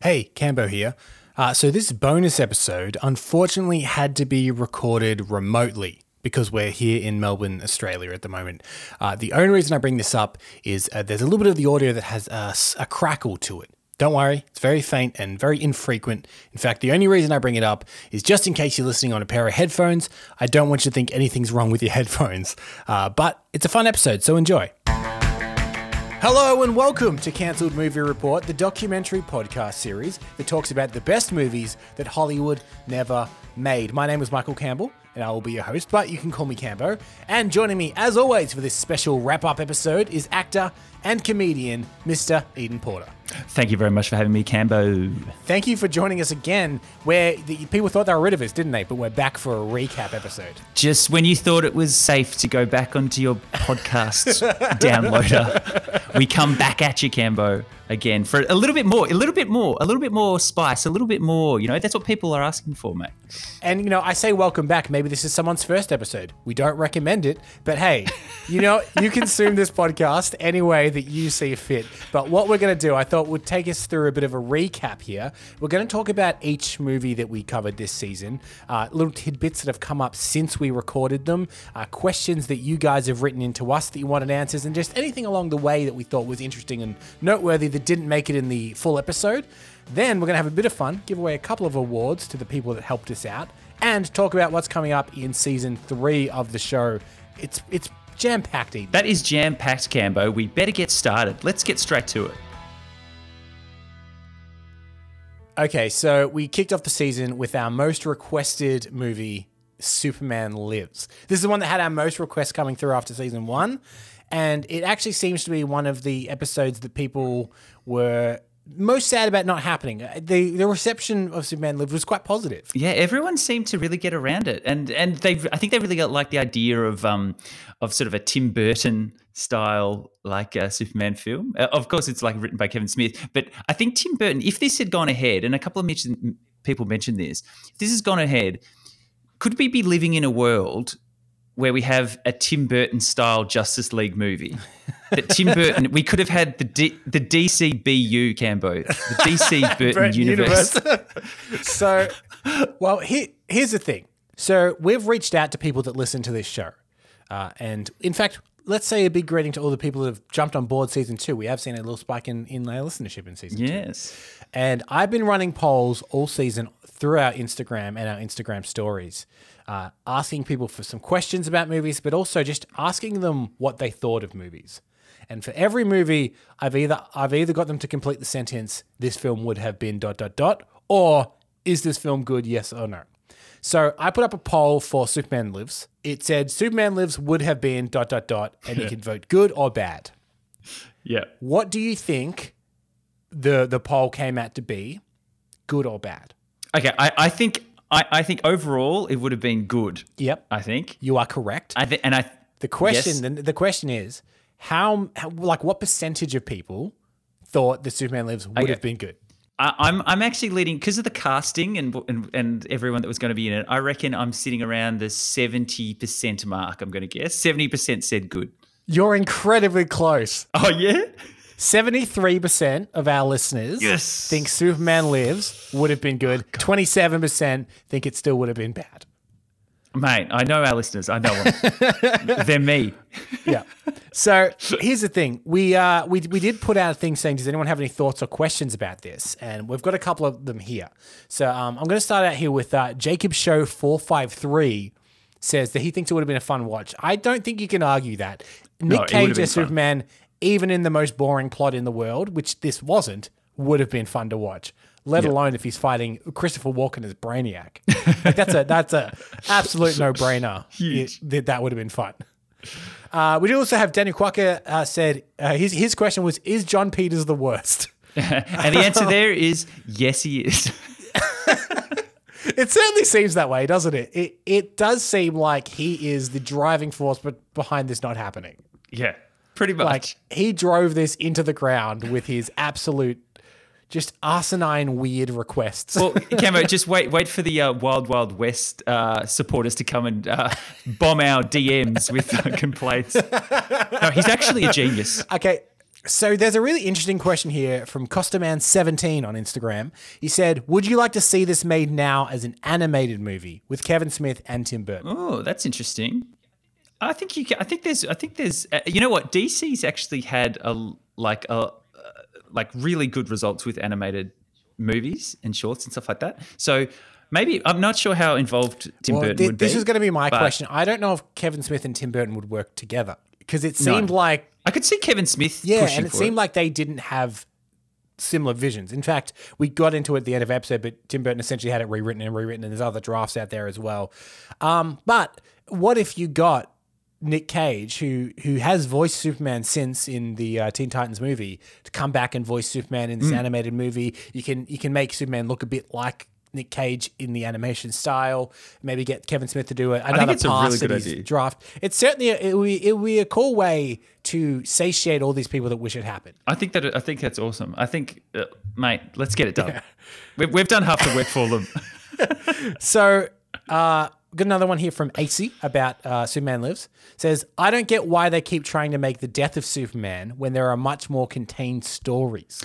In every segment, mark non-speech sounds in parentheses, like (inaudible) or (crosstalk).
Hey, Cambo here. Uh, so, this bonus episode unfortunately had to be recorded remotely because we're here in Melbourne, Australia at the moment. Uh, the only reason I bring this up is uh, there's a little bit of the audio that has a, a crackle to it. Don't worry, it's very faint and very infrequent. In fact, the only reason I bring it up is just in case you're listening on a pair of headphones. I don't want you to think anything's wrong with your (laughs) headphones. Uh, but it's a fun episode, so enjoy. Hello and welcome to Cancelled Movie Report, the documentary podcast series that talks about the best movies that Hollywood never made. My name is Michael Campbell, and I will be your host, but you can call me Cambo. And joining me, as always, for this special wrap up episode is actor and comedian Mr. Eden Porter. Thank you very much for having me, Cambo. Thank you for joining us again, where the, people thought they were rid of us, didn't they? But we're back for a recap episode. Just when you thought it was safe to go back onto your podcast (laughs) downloader, we come back at you, Cambo, again for a little bit more, a little bit more, a little bit more spice, a little bit more. You know, that's what people are asking for, mate. And, you know, I say welcome back. Maybe this is someone's first episode. We don't recommend it, but hey, you know, you consume this podcast any way that you see fit. But what we're going to do, I thought would take us through a bit of a recap here. We're going to talk about each movie that we covered this season, uh, little tidbits that have come up since we recorded them, uh, questions that you guys have written into us that you wanted answers, and just anything along the way that we thought was interesting and noteworthy that didn't make it in the full episode. Then we're going to have a bit of fun, give away a couple of awards to the people that helped us out, and talk about what's coming up in season three of the show. It's it's jam packed. That is jam packed, Cambo. We better get started. Let's get straight to it. Okay, so we kicked off the season with our most requested movie, Superman Lives. This is the one that had our most requests coming through after season one. And it actually seems to be one of the episodes that people were most sad about not happening. Uh, the the reception of Superman Lives was quite positive. Yeah, everyone seemed to really get around it, and and they I think they really got like the idea of um of sort of a Tim Burton style like a Superman film. Uh, of course, it's like written by Kevin Smith, but I think Tim Burton, if this had gone ahead, and a couple of mention, people mentioned this, if this has gone ahead, could we be living in a world where we have a Tim Burton style Justice League movie? that Tim Burton, we could have had the D, the DCBU Cambo, the DC (laughs) Burton universe. universe. (laughs) so, well, here, here's the thing. So we've reached out to people that listen to this show, uh, and in fact, let's say a big greeting to all the people that have jumped on board season two. We have seen a little spike in in our listenership in season yes. two. Yes, and I've been running polls all season through our Instagram and our Instagram stories. Uh, asking people for some questions about movies, but also just asking them what they thought of movies. And for every movie, I've either I've either got them to complete the sentence, "This film would have been dot dot dot," or "Is this film good? Yes or no." So I put up a poll for Superman Lives. It said Superman Lives would have been dot dot dot, and you (laughs) can vote good or bad. Yeah. What do you think the the poll came out to be? Good or bad? Okay, I, I think I, I think overall it would have been good. Yep. I think you are correct. I think, and I. The question, yes. the, the question is, how, how like what percentage of people thought the Superman Lives would okay. have been good? I, I'm I'm actually leading because of the casting and, and and everyone that was going to be in it. I reckon I'm sitting around the seventy percent mark. I'm going to guess seventy percent said good. You're incredibly close. Oh yeah. 73% of our listeners yes. think Superman Lives would have been good. 27% think it still would have been bad. Mate, I know our listeners. I know them. (laughs) They're me. Yeah. So here's the thing: we uh, we we did put out a thing saying, "Does anyone have any thoughts or questions about this?" And we've got a couple of them here. So um, I'm going to start out here with uh, Jacob Show four five three says that he thinks it would have been a fun watch. I don't think you can argue that. Nick no, Cage as Superman, even in the most boring plot in the world, which this wasn't, would have been fun to watch let yep. alone if he's fighting Christopher Walken as Brainiac. like that's a that's a absolute (laughs) no brainer. That that would have been fun. Uh, we do also have Daniel Quacker uh, said uh, his his question was is Jon Peters the worst? (laughs) and the answer there is yes, he is. (laughs) it certainly seems that way, doesn't it? It it does seem like he is the driving force, but behind this not happening. Yeah, pretty much. Like he drove this into the ground with his absolute just asinine weird requests. Well, (laughs) Cambo, just wait, wait for the uh, Wild Wild West uh, supporters to come and uh, bomb our DMs with uh, complaints. No, he's actually a genius. Okay, So there's a really interesting question here from Costaman17 on Instagram. He said, "Would you like to see this made now as an animated movie with Kevin Smith and Tim Burton?" Oh, that's interesting. I think you. Can, I think there's. I think there's. Uh, you know what? DC's actually had a like a uh, like really good results with animated movies and shorts and stuff like that. So maybe I'm not sure how involved Tim Well, Burton thi- would be. this is going to be my question. I don't know if Kevin Smith and Tim Burton would work together because it seemed like I could see Kevin Smith. yeah, pushing and it seemed like they didn't have similar visions. In fact, we got into it at the end of episode, but Tim Burton essentially had it rewritten and rewritten, and there's other drafts out there as well. Um, but what if you got Nick Cage, who who has voiced Superman since in the uh, Teen Titans movie, to come back and voice Superman in this Mm. animated movie? You can you can make Superman look a bit like. Nick Cage in the animation style, maybe get Kevin Smith to do it. Another it's a pass really good idea. draft. It's certainly a, it would be, it be a cool way to satiate all these people that wish it happened. I think that I think that's awesome. I think, uh, mate, let's get it done. We've, we've done half the work for them. (laughs) So, uh, got another one here from AC about uh, Superman Lives. Says, I don't get why they keep trying to make the death of Superman when there are much more contained stories.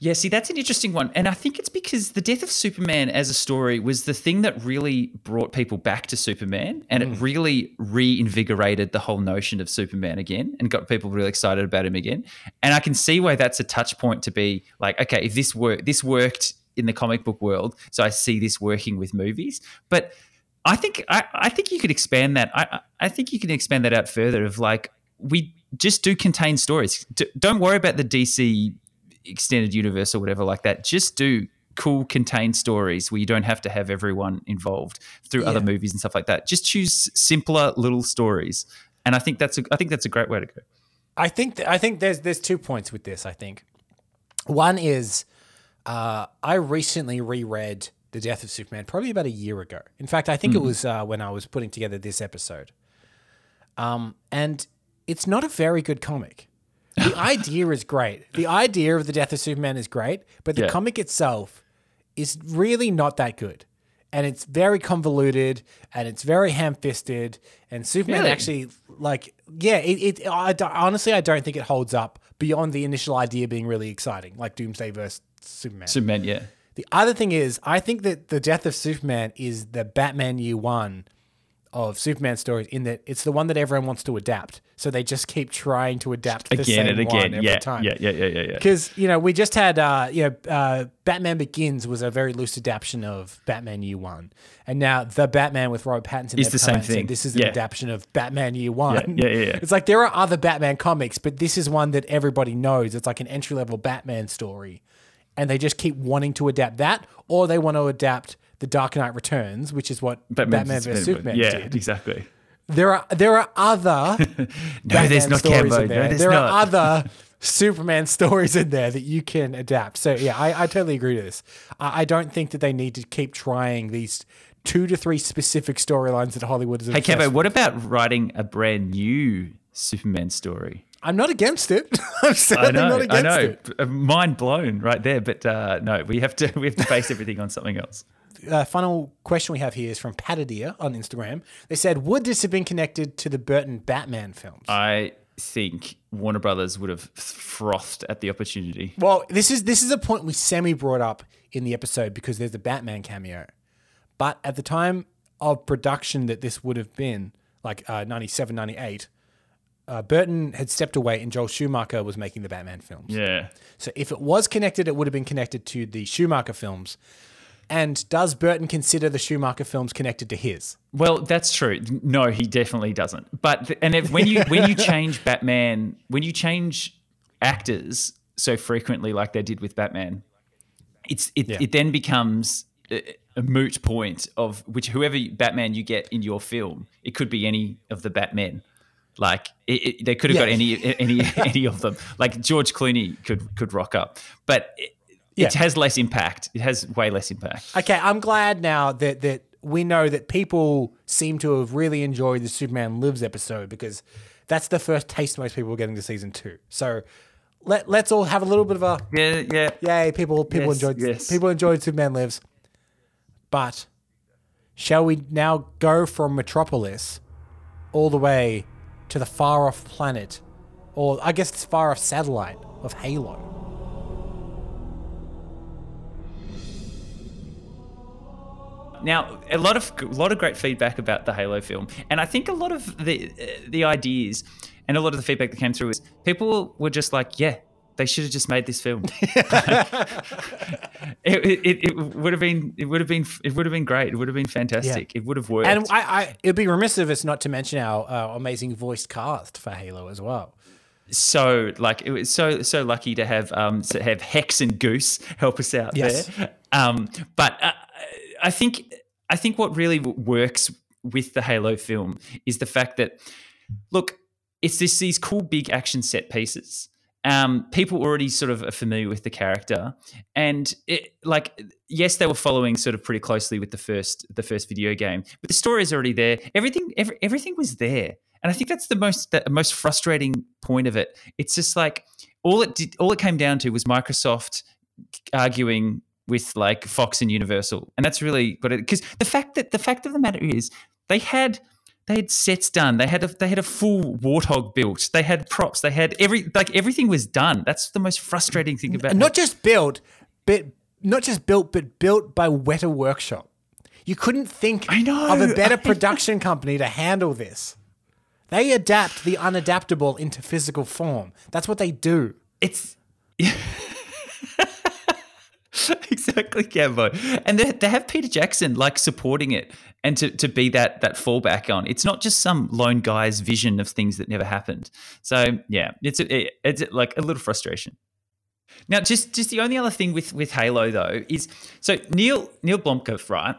Yeah, see, that's an interesting one. And I think it's because the death of Superman as a story was the thing that really brought people back to Superman and it really reinvigorated the whole notion of Superman again and got people really excited about him again. And I can see why that's a touch point to be like, okay, if this worked, this worked in the comic book world, so I see this working with movies. But I think I, I think you could expand that. I, I think you can expand that out further of like we just do contain stories. D- don't worry about the DC extended universe or whatever like that. Just do cool contained stories where you don't have to have everyone involved through other movies and stuff like that. Just choose simpler little stories. And I think that's a I think that's a great way to go. I think th- I think there's there's two points with this. I think one is uh, I recently reread The Death of Superman probably about a year ago. In fact, I think it was uh, when I was putting together this episode. Um, and it's not a very good comic. The (laughs) idea is great. The idea of the death of Superman is great, but the Yeah. comic itself is really not that good. And it's very convoluted and it's very ham fisted. And Superman Really? actually, like, yeah, it, it I, honestly, I don't think it holds up beyond the initial idea being really exciting, like Doomsday versus Superman. Superman, yeah. The other thing is, I think that the death of Superman is the Batman Year One of Superman stories, in that it's the one that everyone wants to adapt. So they just keep trying to adapt the Again same and one again. every Yeah, time. yeah, yeah, yeah, yeah, yeah. Because you know we just had uh, you know uh, Batman Begins was a very loose adaptation of Batman Year One, and now the Batman with Robert Pattinson Is the same out and said thing. This is an Yeah. adaptation of Batman Year One. yeah, yeah, yeah. It's like there are other Batman comics, but this is one that everybody knows. It's like an entry level Batman story, and they just keep wanting to adapt that, or they want to adapt the Dark Knight Returns, which is what Batman, vs Superman Yeah, did. exactly. There are there are other (laughs) No, Batman there's not Cambo. No, there's there not. are other (laughs) Superman stories in there that you can adapt. So yeah, I, I totally agree with this. I, I don't think that they need to keep trying these two to three specific storylines that Hollywood is. Hey, Kevo, what about writing a brand new Superman story? I'm not against it. (laughs) I'm I certainly know, not I against know. it. Mind blown right there. But uh, no, we have to (laughs) we have to base everything on something else. uh, final question we have here is from Patadia on Instagram. They said, "Would this have been connected to the Burton Batman films?" I think Warner Brothers would have frothed at the opportunity. Well, this is this is a point we semi brought up in the episode because there's a Batman cameo, but at the time of production that this would have been like uh, 97, 98, uh, Burton had stepped away and Joel Schumacher was making the Batman films. Yeah. So if it was connected, it would have been connected to the Schumacher films. And does Burton consider the Schumacher films connected to his? Well, that's true. No, he definitely doesn't. But th- and if, when you when you (laughs) change Batman, when you change actors so frequently like they did with Batman, it's it, Yeah. it then becomes a, a moot point of which whoever Batman you get in your film, it could be any of the Batmen. Like it, it, they could have Yeah. got any any (laughs) any of them. Like George Clooney could could rock up, but it, Yeah. it has less impact. It has way less impact. Okay, I'm glad now that that we know that people seem to have really enjoyed the Superman Lives episode because that's the first taste most people are getting to season two. So let let's all have a little bit of a Yeah, yeah. yay! People people Yes, enjoyed yes. people enjoyed Superman Lives, but shall we now go from Metropolis all the way to the far off planet or I guess it's far off satellite of Halo. Now, a lot of a lot of great feedback about the Halo film, and I think a lot of the the ideas and a lot of the feedback that came through is people were just like, "Yeah, they should have just made this film. (laughs) (laughs) it, it, it, would have been it would have been it would have been great. It would have been fantastic. Yeah. It would have worked. And I, I, it'd be remiss of us not to mention our uh, amazing voiced cast for Halo as well. So like it was so so lucky to have um to have Hex and Goose help us out yes. there. Um, but uh, I think I think what really works with the Halo film is the fact that look, it's this these cool big action set pieces um, people already sort of are familiar with the character, and it, like yes, they were following sort of pretty closely with the first the first video game, but the story is already there. Everything every, everything was there, and I think that's the most the most frustrating point of it. It's just like all it did, all it came down to was Microsoft arguing with like Fox and Universal, and that's really what it because the fact that the fact of the matter is they had they had sets done. They had a they had a full warthog built. They had props. They had every like everything was done. That's the most frustrating thing about not it. just built, but not just built, but built by Weta Workshop. You couldn't think I know, of a better (laughs) production company to handle this. They adapt the unadaptable into physical form. That's what they do. It's (laughs) exactly, Cambo. And they, they have Peter Jackson like supporting it and to, to be that that fallback on. It's not just some lone guy's vision of things that never happened. So yeah, it's a, it's like a little frustration. Now, just just the only other thing with with Halo though is so Neil Neil Blomkamp, right?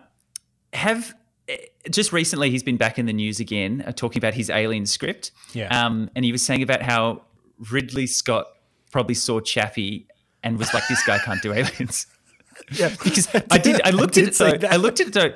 Have eh, just recently he's been back in the news again, uh, talking about his Alien script. Yeah. Um, and he was saying about how Ridley Scott probably saw Chappie and was like, "This guy can't do aliens." (laughs) Yeah, (laughs) because I did. I looked I did at it. So I looked at it. So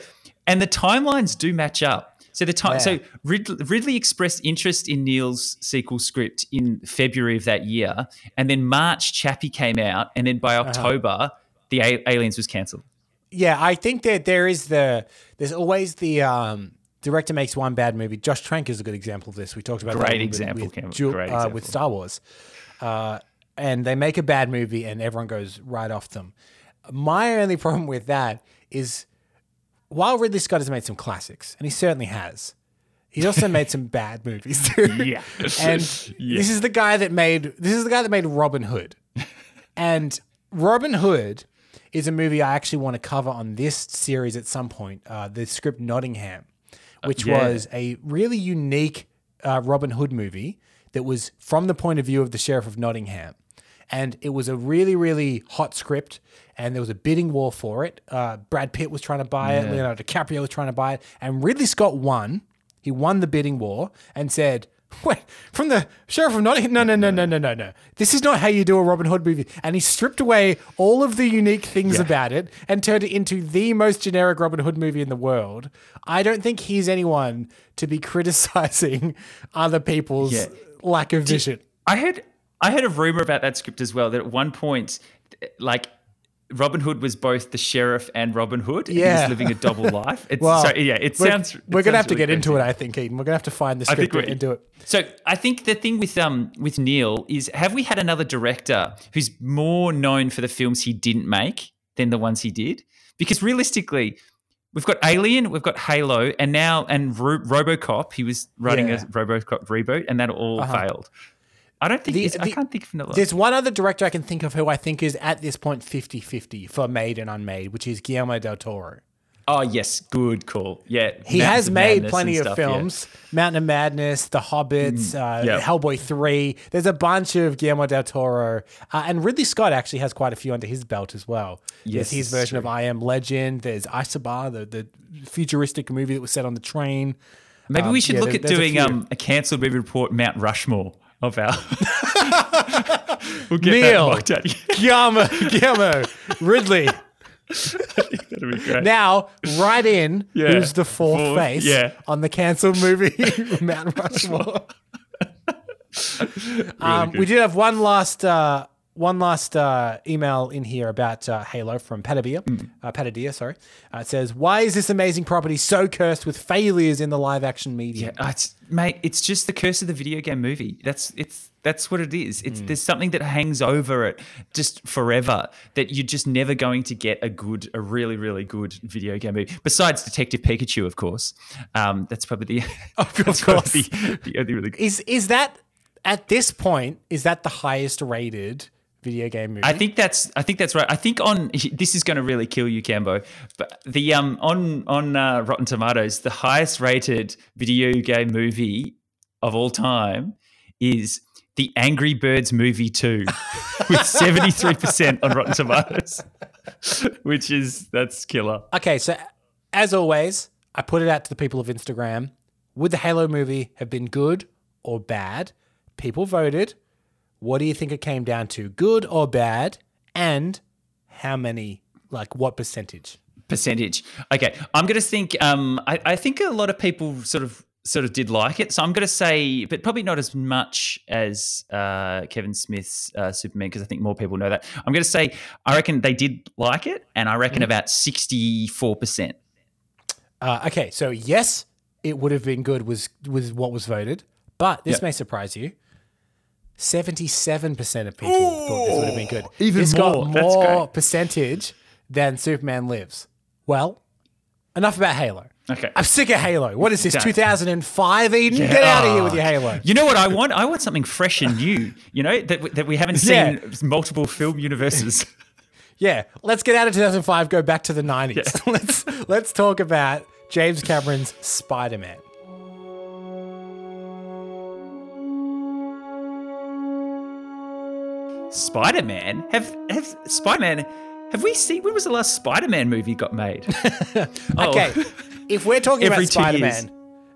and the timelines do match up. So the time, yeah. so Ridley, Ridley, expressed interest in Neil's sequel script in February of that year, and then March Chappie came out, and then by uh-huh. October uh-huh. the A- Aliens was cancelled. Yeah, I think that there is the there's always the um, director makes one bad movie. Josh Trank is a good example of this. We talked about great example, with, with, Great uh, example. with Star Wars, uh, and they make a bad movie, and everyone goes right off them. My only problem with that is while Ridley Scott has made some classics, and he certainly has, he's also made some (laughs) bad movies too. Yeah. and yeah. this is the guy that made this is the guy that made Robin Hood. (laughs) and Robin Hood is a movie I actually want to cover on this series at some point. Uh, the script Nottingham, which uh, yeah. was a really unique uh, Robin Hood movie that was from the point of view of the sheriff of Nottingham and it was a really really hot script and there was a bidding war for it uh, brad pitt was trying to buy it leonardo dicaprio was trying to buy it and ridley scott won he won the bidding war and said (laughs) Wait, from the sheriff of Nottingham? No, no, no, no, no, no, no. This is not how you do a Robin Hood movie. And he stripped away all of the unique things yeah. about it and turned it into the most generic Robin Hood movie in the world. I don't think he's anyone to be (laughs) criticizing other people's yeah. lack of vision. I had I heard a rumor about that script as well that at one point, like Robin Hood was both the sheriff and Robin Hood. Yeah, he was living a double (laughs) life. It's, well, so, yeah, it sounds. We're, we're gonna have to really get into it. I think, Eden. We're gonna have to find the script and do it. So I think the thing with um with Neil is, have we had another director who's more known for the films he didn't make than the ones he did? Because realistically, we've got Alien, we've got Halo, and now and Ro- RoboCop. He was writing yeah. a RoboCop reboot, and that all uh-huh. failed. I don't think the, the, I can't think of another. There's one other director I can think of who I think is at this point 50-50 for made and unmade, which is Guillermo del Toro. Oh yes, good call. Yeah, he has made plenty of films: yeah. Mountain of Madness, The Hobbits, mm, uh, yep. Hellboy Three. There's a bunch of Guillermo del Toro, uh, and Ridley Scott actually has quite a few under his belt as well. Yes, There's his version true. of I Am Legend. There's Isobar, the the futuristic movie that was set on the train. Maybe um, we should yeah, look there, at doing a, um, a cancelled movie report, Mount Rushmore of our. (laughs) we'll get Neil, Guillermo, (laughs) Guillermo, Ridley. That'd be great. Now, right in yeah. who's the fourth, fourth face yeah. on the cancelled movie (laughs) Mount Rushmore. really um, we did have one last uh, one last uh, email in here about uh, Halo from Patadia. Mm. Uh, Patadia, sorry. Uh, it says, "Why is this amazing property so cursed with failures in the live action media?" Yeah, it's, mate, it's just the curse of the video game movie. That's it's that's what it is. It's there's something that hangs over it just forever that you're just never going to get a good, a really, really good video game movie. Besides Detective Pikachu, of course. Um, that's probably the (laughs) (laughs) probably course. the, the only really good. Is is that at this point? Is that the highest rated video game movie? I think that's I think that's right. I think on this is going to really kill you, Cambo. But the um on on uh, Rotten Tomatoes, the highest rated video game movie of all time is the Angry Birds movie 2 (laughs) with 73% on Rotten Tomatoes. Which is that's killer. Okay, so as always, I put it out to the people of Instagram. Would the Halo movie have been good or bad? People voted. What do you think it came down to? Good or bad? And how many, like what percentage? percentage. Okay, I'm going to think. Um, I, I think a lot of people sort of sort of did like it, so I'm going to say, but probably not as much as uh, Kevin Smith's uh, Superman because I think more people know that. I'm going to say I reckon they did like it, and I reckon about sixty four percent. Uh, okay, so yes, it would have been good was was what was voted, but this Yep. may surprise you. Seventy-seven percent of people thought this would have been good. even It's more. got That's more great. percentage than Superman Lives. Well, enough about Halo. Okay. I'm sick of Halo. What is this? Done. 2005, Eden? Get out of here with oh. your Halo. You know what I want? I want something fresh and new. You know that we- that we haven't seen Yeah. multiple film universes. (laughs) Yeah, let's get out of 2005. Go back to the 90s. (laughs) let's let's talk about James Cameron's Spider-Man. Spider Man have have Spider Man. Have we seen when was the last Spider Man movie got made? (laughs) Oh. Okay, if we're talking about Spider Man.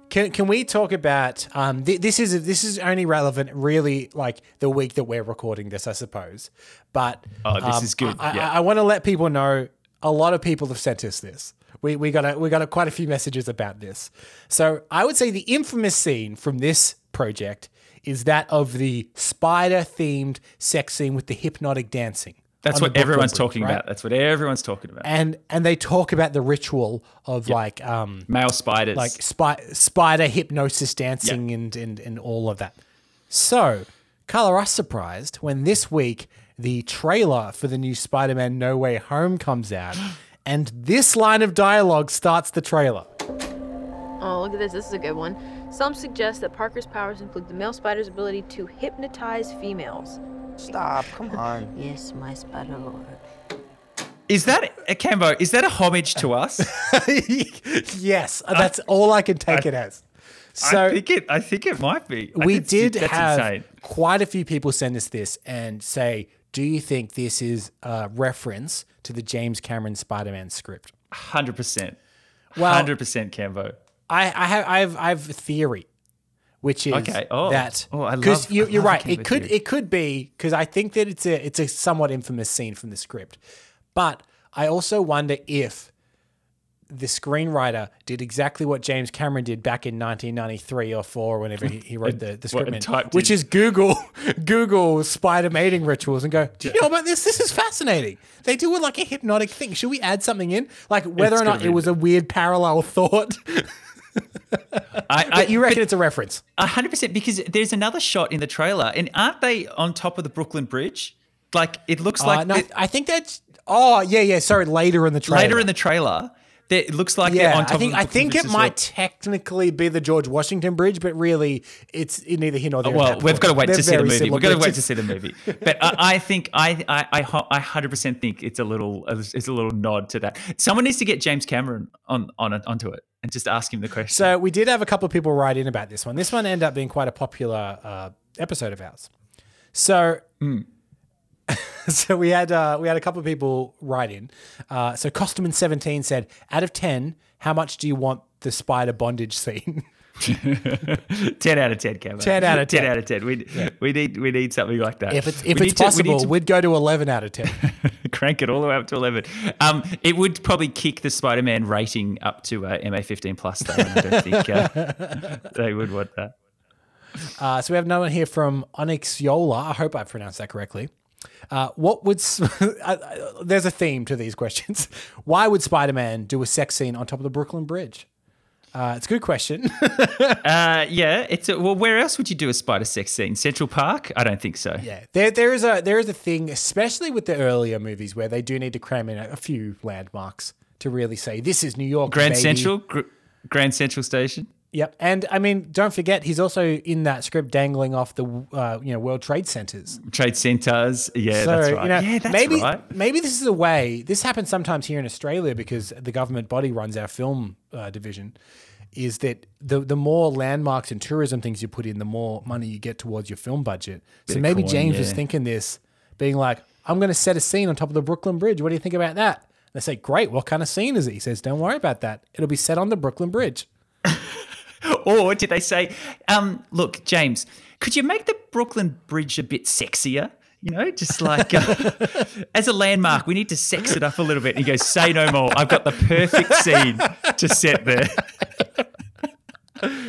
can can we talk about um th- this is this is only relevant really like the week that we're recording this, I suppose. But Oh, this um, is good, I, yeah. I, want to let people know a lot of people have sent us this. We we got a, we got a, quite a few messages about this. So I would say the infamous scene from this project is that of the spider themed sex scene with the hypnotic dancing. That's what everyone's Bridge, talking right? about. That's what everyone's talking about. And and they talk about the ritual of like um Male spiders. like spi- spider hypnosis dancing and, and and all of that. So, Carla, I was surprised when this week the trailer for the new Spider-Man No Way Home comes out, (gasps) and this line of dialogue starts the trailer. Oh, look at this. This is a good one. Some suggest that Parker's powers include the male spider's ability to hypnotize females. Stop, come (laughs) on. Yes, my spider lord. is that a Cambo? Is that a homage to us? (laughs) yes, uh, that's all I can take it as. So I think it. I think it might be. I we did That's have insane. quite a few people send us this and say, "Do you think this is a reference to the James Cameron Spider-Man script?" Hundred percent. Well- Hundred percent Cambo. I, I have I have I have a theory, which is Okay. Oh. that Oh, I because love- you, (laughs) you're right. It could theory. it could be because I think that it's a it's a somewhat infamous scene from the script, but I also wonder if the screenwriter did exactly what James Cameron did back in 1993 or four, whenever he, he wrote (laughs) the, the script, and in, which in- is Google (laughs) Google spider mating rituals and go, do you know about this? This is fascinating. They do it like a hypnotic thing. Should we add something in, like whether It's or not it was a weird parallel thought? I, I, you reckon it's a reference? A hundred percent because there's another shot in the trailer, and aren't they on top of the Brooklyn Bridge? Like it looks Uh, like no, I think that's. Oh yeah, yeah. Sorry, later in the trailer. later in the trailer, it looks like they're yeah, on top I think of the I think it might well. technically be the George Washington Bridge, but really, it's neither here nor there. Well, we've got to wait They're to see the movie. We've got to wait to see the movie. But I, I think I I I I hundred percent think it's a little it's a little nod to that. Someone needs to get James Cameron on on it, onto it and just ask him the question. So we did have a couple of people write in about this one. This one ended up being quite a popular uh, episode of ours. So, (laughs) so we had uh, we had a couple of people write in. Uh, so Costuman seventeen said, out of ten, how much do you want the spider bondage scene? (laughs) (laughs) ten out of ten, Cameron. 10 out of 10. Ten out of ten. We we need we need something like that. if it's if We it's need to- we possible, we'd go to eleven out of ten. (laughs) crank it all the way up to 11. Um, it would probably kick the Spider-Man rating up to uh, MA15 plus, though. I don't think uh, (laughs) they would want that. Uh, so we have another one here from Onyx Yola. I hope I pronounced that correctly. Uh, what would uh, there's a theme to these questions? Why would Spider-Man do a sex scene on top of the Brooklyn Bridge? Uh, it's a good question. (laughs) Uh, yeah, it's a, well. Where else would you do a spider sex scene? Central Park? I don't think so. yeah, there there is a there is a thing, especially with the earlier movies, where they do need to cram in a, a few landmarks to really say this is New York. Grand baby." Central, Gr- Grand Central Station. Yep, and I mean, don't forget, he's also in that script dangling off the uh, you know World Trade Centers. Trade centers. Yeah, So that's right. you know, yeah, that's maybe right. maybe this is a way. This happens sometimes here in Australia because the government body runs our film uh, division. Is that the the more landmarks and tourism things you put in, the more money you get towards your film budget. so maybe coin, James was yeah. thinking this, being like, "I'm going to set a scene on top of the Brooklyn Bridge. What do you think about that?" They say, "Great. What kind of scene is it?" He says, "Don't worry about that. It'll be set on the Brooklyn Bridge." (laughs) (laughs) Or did they say, um, look, James, could you make the Brooklyn Bridge a bit sexier? You know, just like uh, (laughs) as a landmark, we need to sex it up a little bit. And he goes, say no more. I've got the perfect scene to set there. (laughs)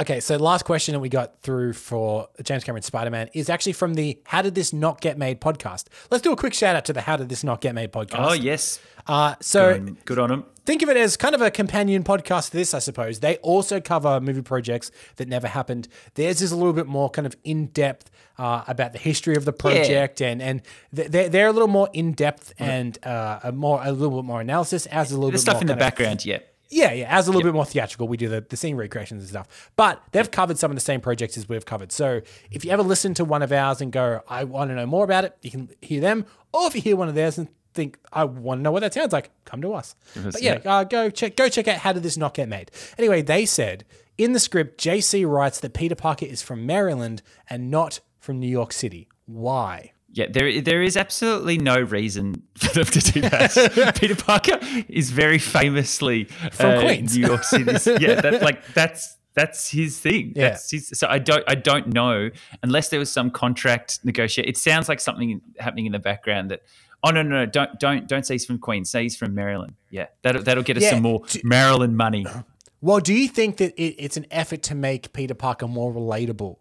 Okay, so last question that we got through for James Cameron Spider Man is actually from the How Did This Not Get Made podcast. Let's do a quick shout out to the How Did This Not Get Made podcast. Oh, yes. Uh, so Um, good on him. Think of it as kind of a companion podcast to this, I suppose. They also cover movie projects that never happened. Theirs is a little bit more kind of in depth uh, about the history of the project, and and they're, they're a little more in depth and uh, a more a little bit more analysis. As a little The bit stuff more in the kind of- background, yeah. yeah, yeah. As a little bit more theatrical, we do the, the scene recreations and stuff. But they've covered some of the same projects as we've covered. So if you ever listen to one of ours and go, I want to know more about it, you can hear them. Or if you hear one of theirs and think, I want to know what that sounds like, come to us. (laughs) But yeah, uh, go check go check out how did this not get made. Anyway, they said in the script, JC writes that Peter Parker is from Maryland and not from New York City. Why? Yeah, there there is absolutely no reason (laughs) for them to do that. (laughs) Peter Parker is very famously From uh, Queens. New York City. Yeah, that, like that's that's his thing. Yeah. That's his, so I don't I don't know unless there was some contract negotiate. It sounds like something happening in the background that. Oh no, no, no! Don't, don't, don't say he's from Queens. Say he's from Maryland. Yeah, that'll, that'll get us Yeah, some more do- Maryland money. (clears throat) Well, do you think that it, it's an effort to make Peter Parker more relatable?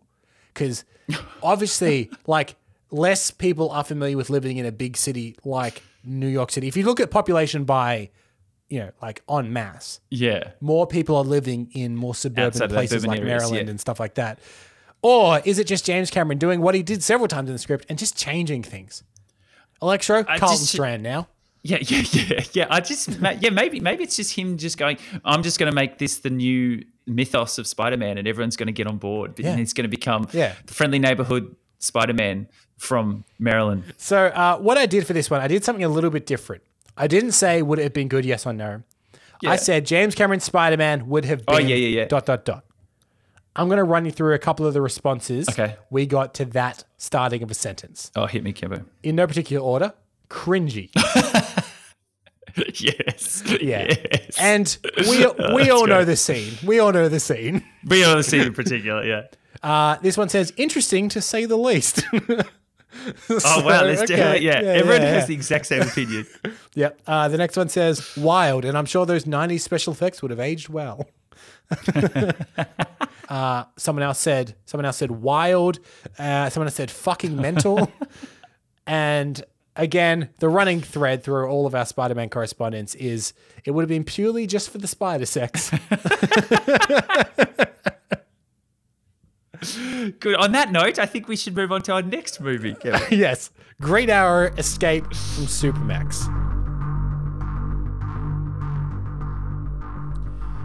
Because (laughs) obviously, like, less people are familiar with living in a big city like New York City. If you look at population by, you know, like en masse, Yeah, more people are living in more suburban Outside places like areas, Maryland yeah. and stuff like that. Or is it just James Cameron doing what he did several times in the script and just changing things? Electro, I Carlton just- Strand now. Yeah, (laughs) yeah, yeah, yeah. I just, yeah, maybe, maybe it's just him just going. I'm just going to make this the new mythos of Spider-Man, and everyone's going to get on board. Yeah. And he's going to become Yeah. the friendly neighborhood Spider-Man from Maryland. So uh, what I did for this one, I did something a little bit different. I didn't say would it have been good, yes or no. Yeah. I said James Cameron Spider Man would have been Oh, yeah, yeah, yeah. dot dot dot. I'm going to run you through a couple of the responses Okay. we got to that starting of a sentence Oh, hit me, Cambo. in no particular order. Cringy, (laughs) yes, yeah, yes. and we (laughs) we all know the scene. We all know the scene. be on the scene in particular. Yeah. (laughs) Uh, this one says interesting to say the least. Oh wow, let's do it. Yeah, Yeah, everyone yeah, has the exact same opinion. Yep. Uh, the next one says wild, and I'm sure those 90s special effects would have aged well. (laughs) uh, someone else said someone else said wild. Uh, someone else said fucking mental. (laughs) and again, the running thread through all of our Spider-Man correspondence is it would have been purely just for the spider sex. (laughs) Good. On that note, I think we should move on to our next movie. Yes. Green Arrow Escape from Supermax.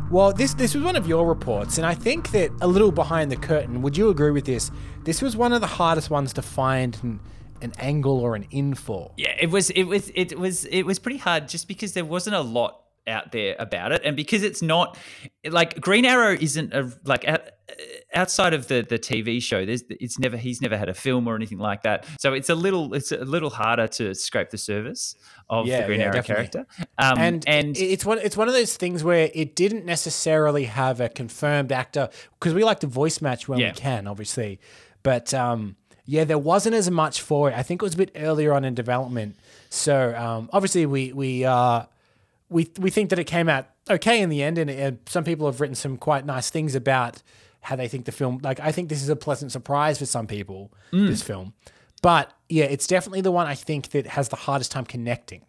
Well, this this was one of your reports, and I think that a little behind the curtain. Would you agree with this? This was one of the hardest ones to find an, an angle or an in for. Yeah, it was it was it was it was pretty hard just because there wasn't a lot out there about it and because it's not like Green Arrow isn't a like out, outside of the the TV show there's it's never he's never had a film or anything like that so it's a little it's a little harder to scrape the surface of Yeah, the Green yeah, Arrow definitely. character um, and and it's one it's one of those things where it didn't necessarily have a confirmed actor because we like to voice match when Yeah. we can, obviously. But um, yeah, there wasn't as much for it. I think it was a bit earlier on in development. So um, obviously we we uh, we we think that it came out okay in the end, and, and some people have written some quite nice things about how they think the film. Like I think this is a pleasant surprise for some people. Mm. This film. But yeah, it's definitely the one I think that has the hardest time connecting.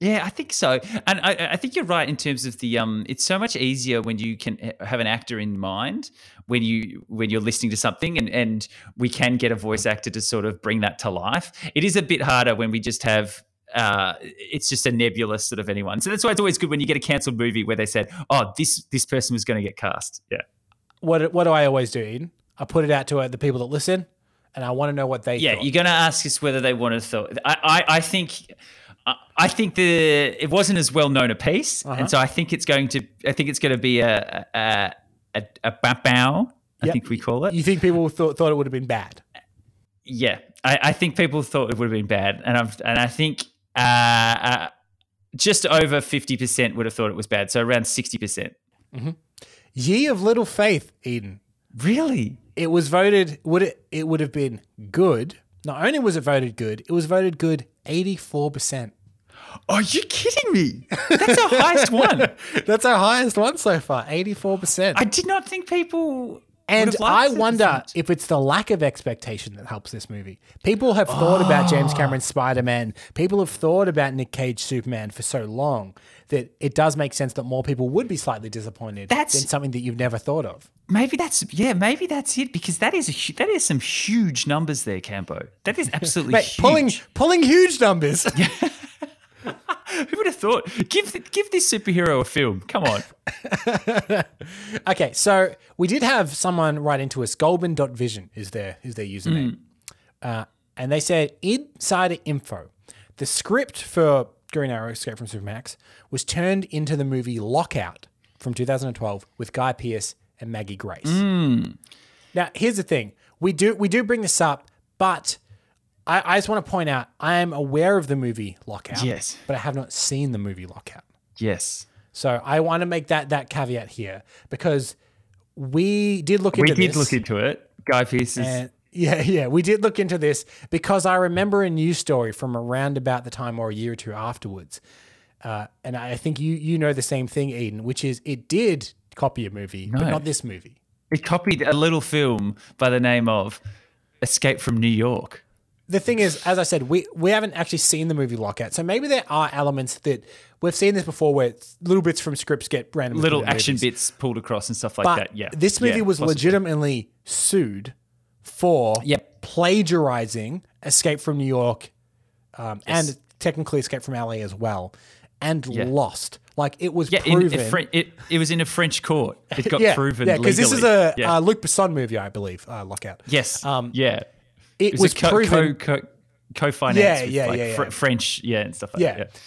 Yeah, I think so, and I, I think you're right in terms of the. Um, it's so much easier when you can have an actor in mind when you when you're listening to something, and and we can get a voice actor to sort of bring that to life. It is a bit harder when we just have. Uh, it's just a nebulous sort of anyone. So that's why it's always good when you get a cancelled movie where they said, "Oh, this this person was going to get cast." Yeah, What what do I always do, Eden? I put it out to uh, the people that listen, and I want to know what they yeah. thought. You're going to ask us whether they wanted to. Thought. I, I I think. I- think the it wasn't as well known a piece, Uh-huh. and so I think it's going to. I think it's going to be a a a, a bow. I Yep. think we call it. You think people thought thought it would have been bad? Yeah, I, I think people thought it would have been bad, and I've and I think uh, uh, just over fifty percent would have thought it was bad. So around sixty percent. Ye of little faith, Eden. Really? It was voted. Would it? It would have been good. Not only was it voted good, it was voted good eighty four percent. Are you kidding me? That's our highest one. (laughs) That's our highest one so far, eighty four percent. I did not think people. And I wonder if it's the lack of expectation that helps this movie. People have thought about James oh. Cameron's Spider Man. People have thought about Nick Cage Superman for so long that it does make sense that more people would be slightly disappointed That's- than something that you've never thought of. Maybe that's yeah. Maybe that's it because that is a hu- that is some huge numbers there, Cambo. That is absolutely Mate, huge. pulling pulling huge numbers. (laughs) Who would have thought? Give give this superhero a film. Come on. (laughs) Okay, so we did have someone write into us. Goldman.vision is their is their username, uh, and they said insider info. The script for Green Arrow: Escape from Supermax was turned into the movie Lockout from 2012 with Guy Pearce and Maggie Grace. Hmm. Now, here's the thing: we do we do bring this up, but I, I just want to point out I am aware of the movie Lockout. Yes. but I have not seen the movie Lockout. Yes. So I want to make that that caveat here because we did look We into we did this. look into it. Guy Pearce is yeah, (laughs) yeah, we did look into this because I remember a news story from around about the time or a year or two afterwards, uh, and I think you you know the same thing, Eden, which is it did copy a movie, but not this movie. it copied a little film by the name of Escape from New York. The thing is, as I said, we we haven't actually seen the movie Lockout, so maybe there are elements that we've seen this before, where little bits from scripts get randomly Little action movies. bits pulled across and stuff like But that. Yeah. this movie Yeah, was possibly. legitimately sued for Yep. plagiarizing Escape from New York um, and technically Escape from LA as well, and Yeah. lost. Like it was Yeah, in, proven. in Fre- it, it was in a French court. It got yeah, proven yeah, because this is a Yeah. uh, Luc Besson movie, I believe. Uh, Lockout. yes. um, yeah. It, It was, was, co- proven. co- co- co-financed Yeah, with yeah, like yeah, Fr- yeah. French, yeah, and stuff like Yeah. that.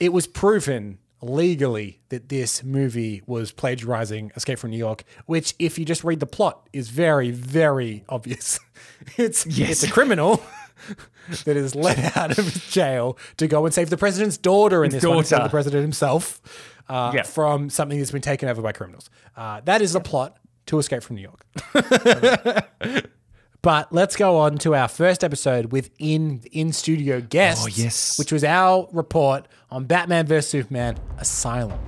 it was proven legally that this movie was plagiarizing Escape from New York, which, if you just read the plot, is very, very obvious. (laughs) It's Yes. it's a criminal (laughs) that is let out of jail to go and save the president's daughter in His this one instead of the president himself uh, from something that's been taken over by criminals. Uh, that is the plot to Escape from New York. (laughs) But let's go on to our first episode with in in studio guests. Oh, yes. which was our report on Batman vs Superman: Asylum.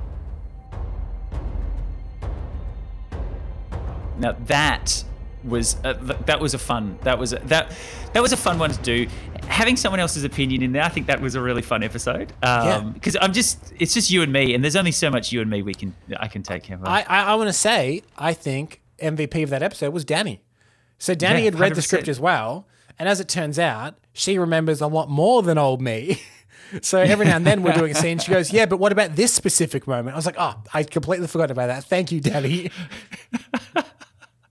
Now that was uh, th- that was a fun that was a, that that was a fun one to do. Having someone else's opinion in there, I think that was a really fun episode. Yeah. Because I'm just it's just you and me, and there's only so much you and me we can I can take him. I I, I want to say I think MVP of that episode was Danny. So Danny Yeah, had read the 100%. script as well, and as it turns out, she remembers a lot more than old me. (laughs) So every now and then we're doing a scene. She goes, "Yeah, but what about this specific moment?" I was like, "Oh, I completely forgot about that. Thank you, Danny." (laughs)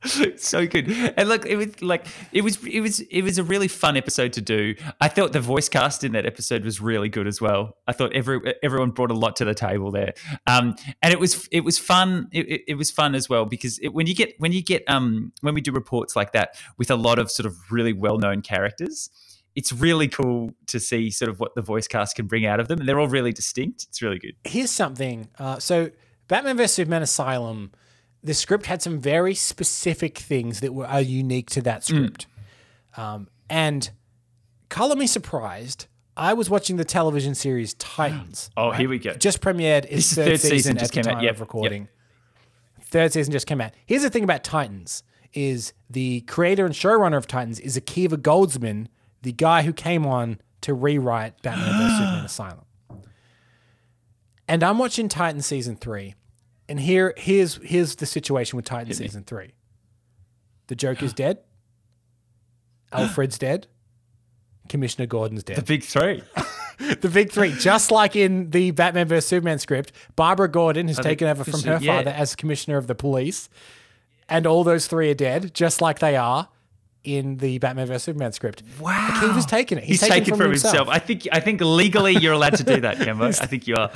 (laughs) so good. And look, it was like it was it was it was a really fun episode to do. I thought the voice cast in that episode was really good as well. I thought every everyone brought a lot to the table there, um, and it was it was fun. It, it, it was fun as well because it, when you get when you get um when we do reports like that with a lot of sort of really well known characters. It's really cool to see sort of what the voice cast can bring out of them, and they're all really distinct. It's really good. here's something. Uh, so, Batman vs Superman Asylum, the script had some very specific things that were are unique to that script. Um, and color me surprised. I was watching the television series Titans. (gasps) Oh, here we go. Just premiered its This third, third season, season at just the came out. time Yep, of yep. recording. Third season just came out. Here's the thing about Titans: is the creator and showrunner of Titans is Akiva Goldsman, the guy who came on to rewrite Batman vs Superman (gasps) Asylum. And I'm watching Titan season three, and here here's here's the situation with Titan season three. The Joker's (gasps) dead. Alfred's dead. Commissioner Gordon's dead The big three. (laughs) the big three, just like in the Batman vs Superman script, Barbara Gordon has taken over from her yeah. father as commissioner of the police, and all those three are dead, just like they are in the Batman vs Superman script. Wow. Akiva's taken it. He's, He's, taken, it from himself. I think. I think legally you're allowed to do that, (laughs) Cambo. I think you are.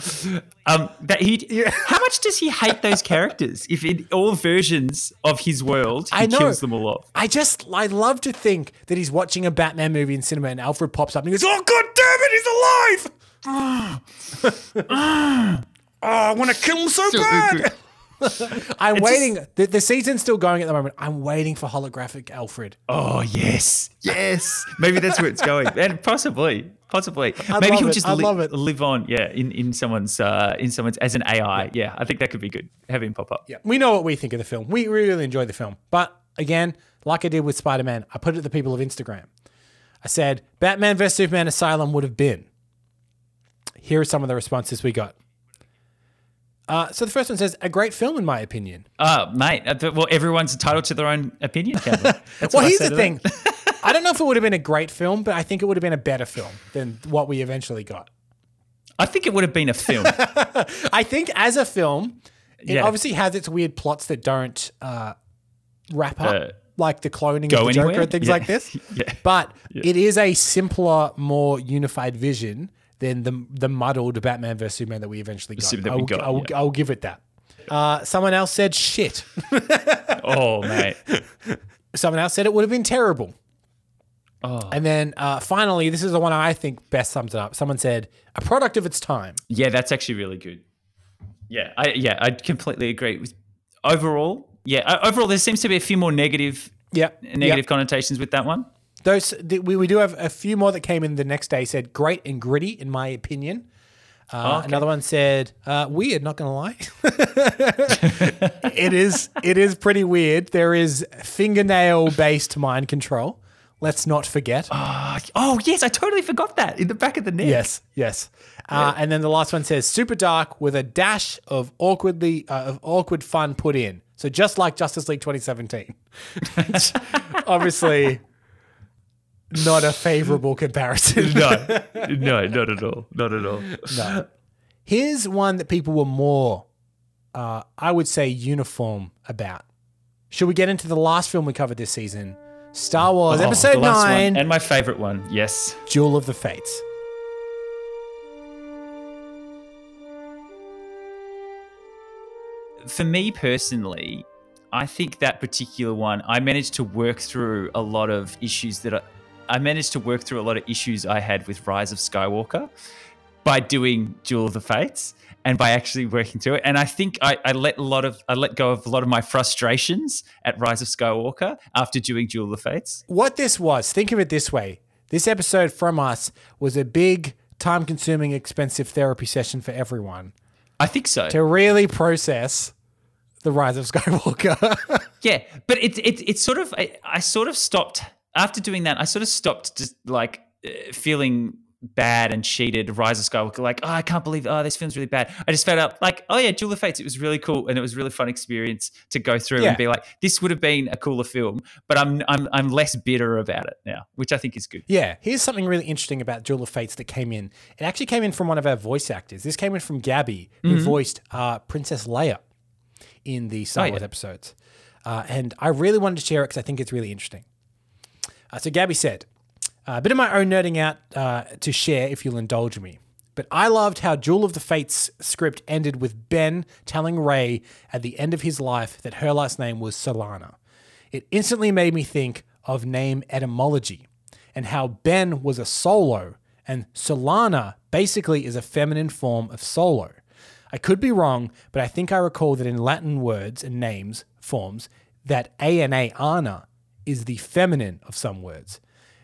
Um, that he. How much does he hate those characters? If in all versions of his world, he I know. kills them all off. I just, I love to think that he's watching a Batman movie in cinema and Alfred pops up and he goes, "Oh god damn it, he's alive!" oh, (gasps) (gasps) (gasps) I want to kill him so bad. (laughs) I'm waiting. the, the season's still going at the moment. I'm waiting for holographic Alfred. Oh yes, yes. Maybe that's where it's going, and possibly, possibly. (laughs) Maybe love he'll it. just li- love it. live on, yeah, in, in someone's uh, in someone's as an AI. Yeah. I think that could be good. Have him pop up. Yeah, we know what we think of the film. We really enjoyed the film. But again, like I did with Spider Man, I put it to the people of Instagram. I said, Batman vs. Superman Asylum would have been. Here are some of the responses we got. Uh, so the first one says, a great film, in my opinion. Uh, mate. uh, Well, everyone's entitled to their own opinion. (laughs) Well, here's the thing. (laughs) I don't know if it would have been a great film, but I think it would have been a better film than what we eventually got. I think it would have been a film. (laughs) I think as a film, it Yeah. obviously has its weird plots that don't uh, wrap up, Uh, like the cloning of the Joker and things Yeah. like this. Yeah. But it is a simpler, more unified vision than the the muddled Batman vs Superman that we eventually got. That I'll, got, I will, yeah. I will give it that. Uh, someone else said shit. (laughs) oh, mate. (laughs) Someone else said it would have been terrible. Oh. And then uh, finally, this is the one I think best sums it up. Someone said a product of its time. Yeah, that's actually really good. Yeah, I yeah, I completely agree. With overall, yeah, overall there seems to be a few more negative Yep. negative Yep. connotations with that one. Those th- we, we do have a few more that came in the next day. Said great and gritty, in my opinion. Uh, okay. Another one said uh, weird. Not gonna lie, (laughs) it is it is pretty weird. There is fingernail based mind control. Let's not forget. Oh yes, I totally forgot that in the back of the neck. Yes, yes. Uh, and then the last one says super dark with a dash of awkwardly uh, of awkward fun put in. So just like Justice League 2017. (laughs) Obviously, not a favorable comparison. no, (laughs) no, not at all, not at all. No. Here's one that people were more, uh, I would say, uniform about. Should we get into the last film we covered this season? Star Wars Oh, Episode the one, 9, and my favorite one. Yes, Duel of the Fates. for me personally, I think that particular one, I managed to work through a lot of issues that I, I managed to work through a lot of issues I had with Rise of Skywalker by doing Duel of the Fates and by actually working through it. And I think I, I let a lot of I let go of a lot of my frustrations at Rise of Skywalker after doing Duel of the Fates. What this was, think of it this way this episode from us was a big, time consuming, expensive therapy session for everyone I think so. to really process the rise of Skywalker. (laughs) Yeah, but it's it, it's sort of I, I sort of stopped after doing that. I sort of stopped just like uh, feeling bad and cheated. Rise of Skywalker, like oh, I can't believe oh this film's really bad. I just felt out like oh yeah, Duel of Fates. It was really cool and it was a really fun experience to go through Yeah. and be like this would have been a cooler film. But I'm I'm I'm less bitter about it now, which I think is good. Yeah, here's something really interesting about Duel of Fates that came in. It actually came in from one of our voice actors. This came in from Gabby, who voiced uh, Princess Leia in the Star Oh, yeah. Wars episodes. Uh, and I really wanted to share it because I think it's really interesting. Uh, so Gabby said, a bit of my own nerding out uh, to share if you'll indulge me. But I loved how Duel of the Fates script ended with Ben telling Rey at the end of his life that her last name was Solana. It instantly made me think of name etymology and how Ben was a solo and Solana basically is a feminine form of solo. I could be wrong, but I think I recall that in Latin words and names forms that ana ana is the feminine of some words.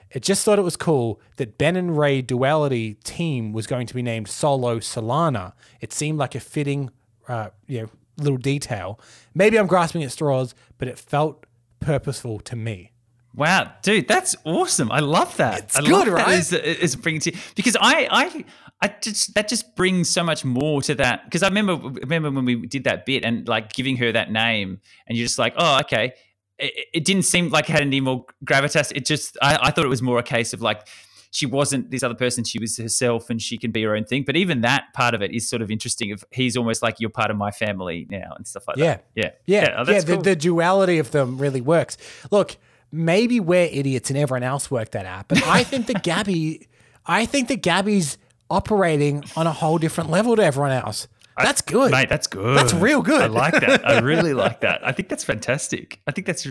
It just thought it was cool that Ben and Rey duality team was going to be named Solo Solana. It seemed like a fitting, uh, you know, little detail. Maybe I'm grasping at straws, but it felt purposeful to me. Wow, dude, that's awesome. I love that. It's I good, love that right? as, as bringing to because I, I, I just that just brings so much more to that. Because I remember remember when we did that bit and like giving her that name, and you're just like, oh, okay. It, it didn't seem like it had any more gravitas. It just, I, I thought it was more a case of like she wasn't this other person; she was herself, and she can be her own thing. But even that part of it is sort of interesting. Of he's almost like you're part of my family now and stuff like Yeah. that. Yeah, Yeah, oh, yeah. the, cool. the duality of them really works. Look, maybe we're idiots and everyone else worked that out, but I think that (laughs) Gabby, I think that Gabby's operating on a whole different level to everyone else. That's good, Mate, that's good. That's real good. I like that. I (laughs) really like that. I think that's fantastic. I think that's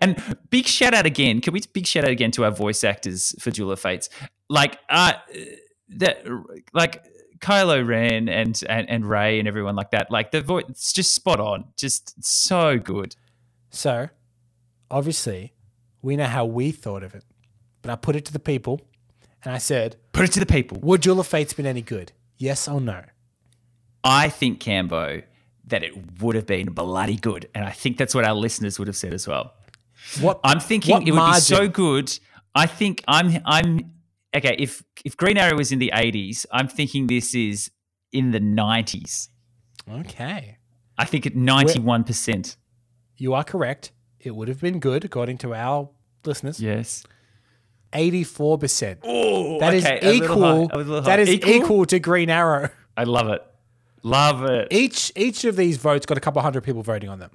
and big shout out again. Can we big shout out again to our voice actors for Duel of Fates? Like uh that like Kylo Ren and, and and Rey and everyone like that. Like the voice it's just spot on. Just so good. So, obviously, we know how we thought of it, but I put it to the people, and I said, Put it to the people. "Would Duel of Fate's been any good? Yes or no?" I think Cambo that it would have been bloody good. And I think that's what our listeners would have said as well. What I'm thinking what it would be so good. I think I'm I'm okay. If if Green Arrow was in the 80s, I'm thinking this is in the 90s. Okay, I think at 91 percent. you are correct. It would have been good according to our listeners. Yes. Eighty-four percent. Oh, That is okay, high, equal. That is equal? to Green Arrow. I love it. Love it. Each each of these votes got a couple hundred people voting on them.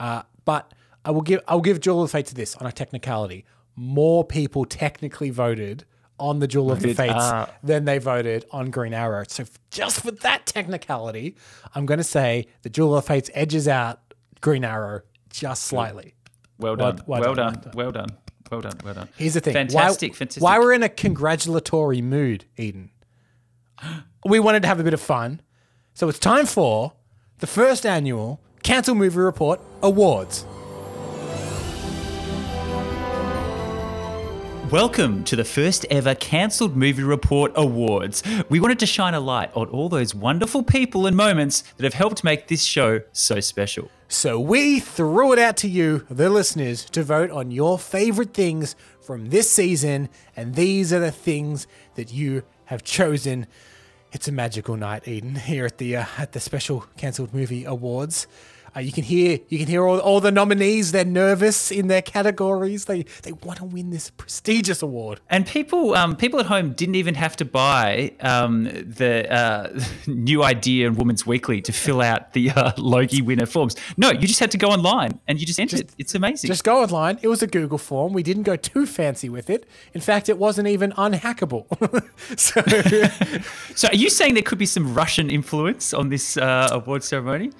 Uh, but I will give I'll give Duel of the Fates to this on a technicality. More people technically voted on the Duel of the Fates ah. than they voted on Green Arrow. So f- just for that technicality, I'm going to say the Duel of the Fates edges out Green Arrow just slightly. Well done. well Well, done, done. Well done. Well done. Well done. Here's the thing. Fantastic. Why, fantastic. Why we're in a congratulatory mood, Eden. (gasps) We wanted to have a bit of fun. So it's time for the first annual Cancel Movie Report Awards. Welcome to the first ever Cancelled Movie Report Awards. We wanted to shine a light on all those wonderful people and moments that have helped make this show so special. So we threw it out to you, the listeners, to vote on your favorite things from this season, and these are the things that you have chosen. It's a magical night, Eden, here at the uh, at the special cancelled movie awards. Uh, you can hear you can hear all, all the nominees. They're nervous in their categories. They they want to win this prestigious award. And people, um, people at home didn't even have to buy um, the uh, (laughs) new idea in Woman's Weekly to fill out the uh, Logie winner forms. No, you just had to go online and you just entered. it. It's amazing. Just go online. It was a Google form. We didn't go too fancy with it. In fact, it wasn't even unhackable. (laughs) so (laughs) so, are you saying there could be some Russian influence on this uh, award ceremony?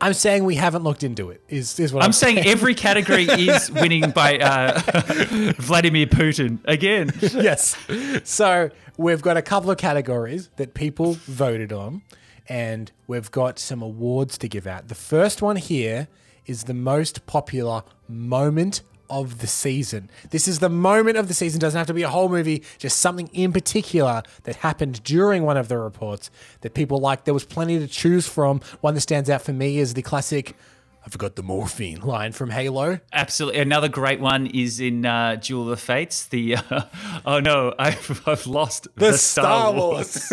I'm saying we haven't looked into it. Is is what I'm, I'm saying every category (laughs) is winning by uh, (laughs) Vladimir Putin again. yes. So we've got a couple of categories that people voted on, and we've got some awards to give out. The first one here is the most popular moment of the season. This is the moment of the season. Doesn't have to be a whole movie, just something in particular that happened during one of the reports that people like. There was plenty to choose from. One that stands out for me is the classic. I forgot the morphine (laughs) line from Halo. Absolutely. Another great one is in uh, Duel of the Fates. The uh, (laughs) oh no, (laughs) I've, I've lost the, Star, Wars.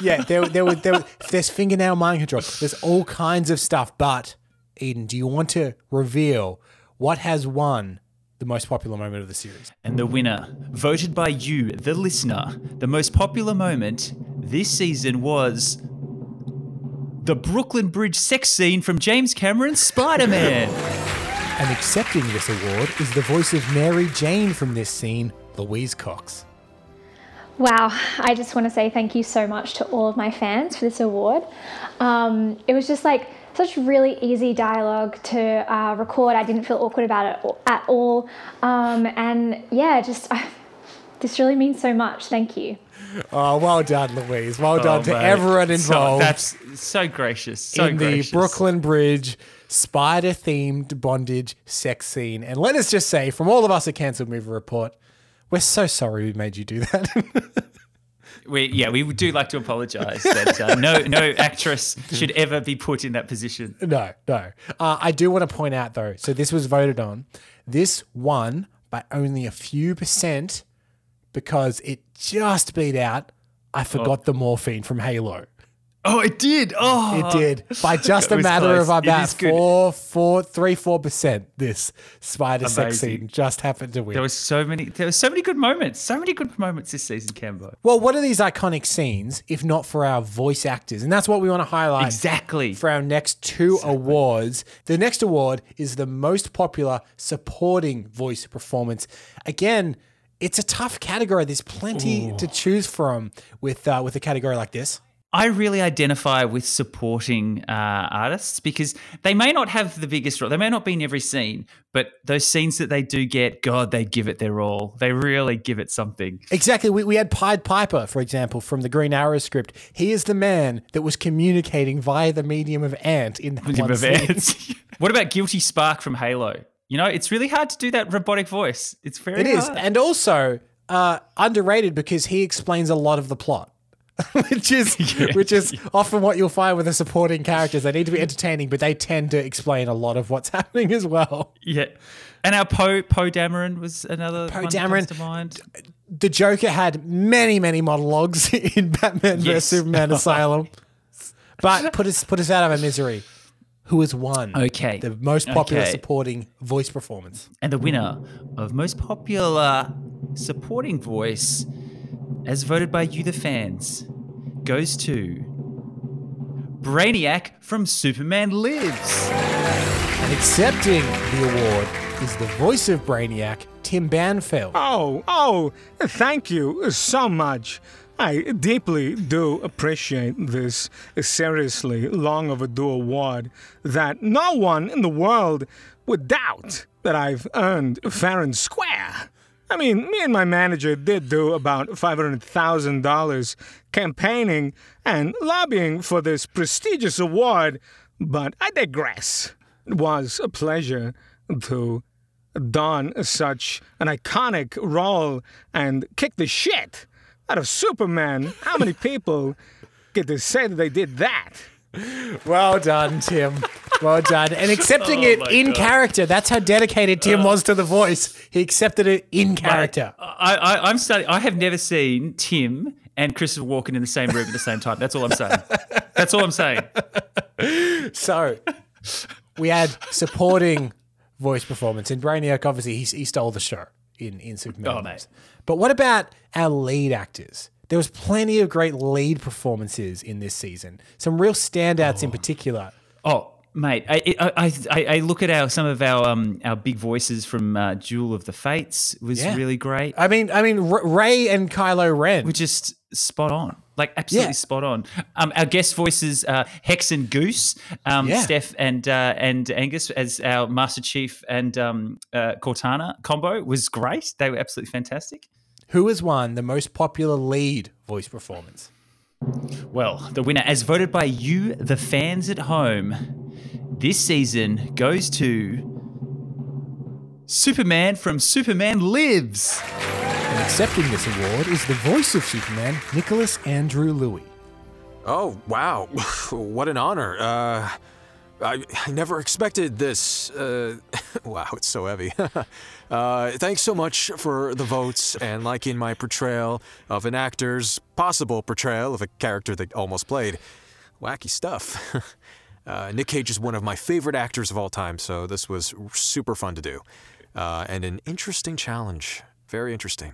yeah, there, there, were- there, there's fingernail mind control. There's all kinds of stuff. But Eden, do you want to reveal what has won the most popular moment of the series? And the winner, voted by you, the listener, the most popular moment this season was the Brooklyn Bridge sex scene from James Cameron's Spider Man. (laughs) And accepting this award is the voice of Mary Jane from this scene, Louise Cox. Wow, I just want to say thank you so much to all of my fans for this award. Um, it was just like such really easy dialogue to uh, record. I didn't feel awkward about it at all. Um, and yeah, just (laughs) this really means so much. Thank you. Oh, well done, Louise. Well done to Oh, mate. everyone So- involved that's so gracious. So in gracious. the Brooklyn Bridge spider themed bondage sex scene. And let us just say, from all of us at Cancelled Movie Report, we're so sorry we made you do that. (laughs) We, yeah, we do like to apologise that uh, no no actress should ever be put in that position. No, no. Uh, I do want to point out though. So this was voted on. This won by only a few percent because it just beat out I Forgot the Morphine from Halo. Oh, it did. Oh, It did by (laughs) just a matter close. of about four, four, three, four percent. This spider sex scene just happened to win. There was so many. There were so many good moments. So many good moments this season, Cambo. well, what are these iconic scenes if not for our voice actors? And that's what we want to highlight Exactly. for our next two awards. The next award is the most popular supporting voice performance. Again, it's a tough category. There's plenty to choose from with uh, with a category like this. I really identify with supporting uh, artists because they may not have the biggest role. They may not be in every scene, but those scenes that they do get, God, they give it their all. They really give it something. Exactly. We, we had Pied Piper, for example, from the Green Arrow script. He is the man that was communicating via the medium of ant in that one scene. (laughs) what about Guilty Spark from Halo? You know, it's really hard to do that robotic voice. It's very It is, hard. and also uh, underrated because he explains a lot of the plot, (laughs) which is (laughs) which is often what you'll find with the supporting characters. They need to be entertaining, but they tend to explain a lot of what's (laughs) happening as well. Yeah. And our Poe Poe Dameron was another Poe Dameron. to mind. The Joker had many, many monologues in Batman vs Yes. Superman Asylum, but put us put us out of our misery. Who has won? Okay. the most popular Okay. supporting voice performance. And the winner of most popular supporting voice, as voted by you, the fans, goes to Brainiac from Superman Lives. And accepting the award is the voice of Brainiac, Tim Banfield. Oh, oh, thank you so much. I deeply do appreciate this seriously long overdue award that no one in the world would doubt that I've earned fair and square. I mean, me and my manager did do about $500,000 campaigning and lobbying for this prestigious award, but I digress. It was a pleasure to don such an iconic role and kick the shit out of Superman. How many (laughs) people get to say that they did that? Well done, Tim. Well done. And accepting oh it in character. That's how dedicated Tim uh, was to the voice. He accepted it in character. I, I, I'm starting. I have never seen Tim and Christopher Walken in the same room at the same time. That's all I'm saying. That's all I'm saying. So we had supporting voice performance. And Brainiac, obviously, he, he stole the show in, in Superman. Oh, mate. But what about our lead actors? There was plenty of great lead performances in this season. Some real standouts in particular. Oh, mate, I, I, I, I look at our some of our um our big voices from uh, Duel of the Fates was Yeah. really great. I mean, I mean, R- Rey and Kylo Ren. We're just spot on, like absolutely Yeah. spot on. Um, our guest voices, uh, Hex and Goose, um, Yeah. Steph and uh, and Angus as our Master Chief and um, uh, Cortana combo was great. They were absolutely fantastic. Who has won the most popular lead voice performance? Well, the winner, as voted by you, the fans at home, this season goes to Superman from Superman Lives. And accepting this award is the voice of Superman, Nicholas Andrew Louis. Oh, wow. (laughs) what an honor. Uh, I, I never expected this. Uh, (laughs) wow, it's so heavy. (laughs) uh, thanks so much for the votes and liking my portrayal of an actor's possible portrayal of a character that almost played. Wacky stuff. (laughs) uh, Nick Cage is one of my favorite actors of all time, so this was super fun to do. Uh, and an interesting challenge. Very interesting.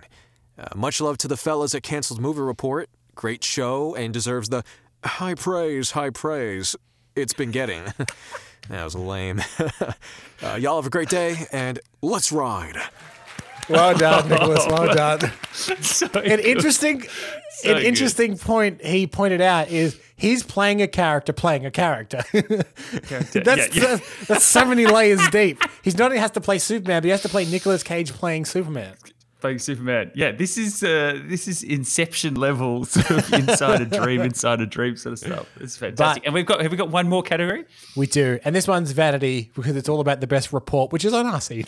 Uh, much love to the fellas at Cancelled Movie Report. Great show and deserves the high praise, high praise it's been getting. (laughs) that was lame. (laughs) uh, y'all have a great day and let's ride. Well done, Nicholas. Well (laughs) done. So An interesting, So an good. interesting point he pointed out is he's playing a character playing a character. that's, Yeah, yeah. That's, that's so many layers deep. He's not only has to play Superman, but he has to play Nicolas Cage playing Superman. Playing Superman. Yeah, this is uh, this is Inception level sort of (laughs) inside a dream, inside a dream sort of stuff. It's fantastic. But- and we've got have we got one more category? We do, and this one's vanity because it's all about the best report, which is on us. (laughs)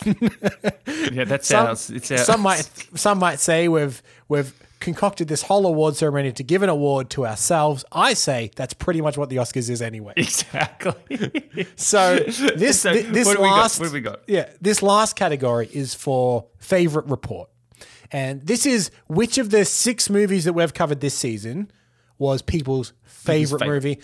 Yeah, that's some, ours. It's our, some might (laughs) some might say we've we've concocted this whole award ceremony to give an award to ourselves. I say that's pretty much what the Oscars is anyway. Exactly. So this So thi- this what do we got? last What have we got? yeah this last category is for favorite report, and this is which of the six movies that we've covered this season was people's favorite favorite. movie.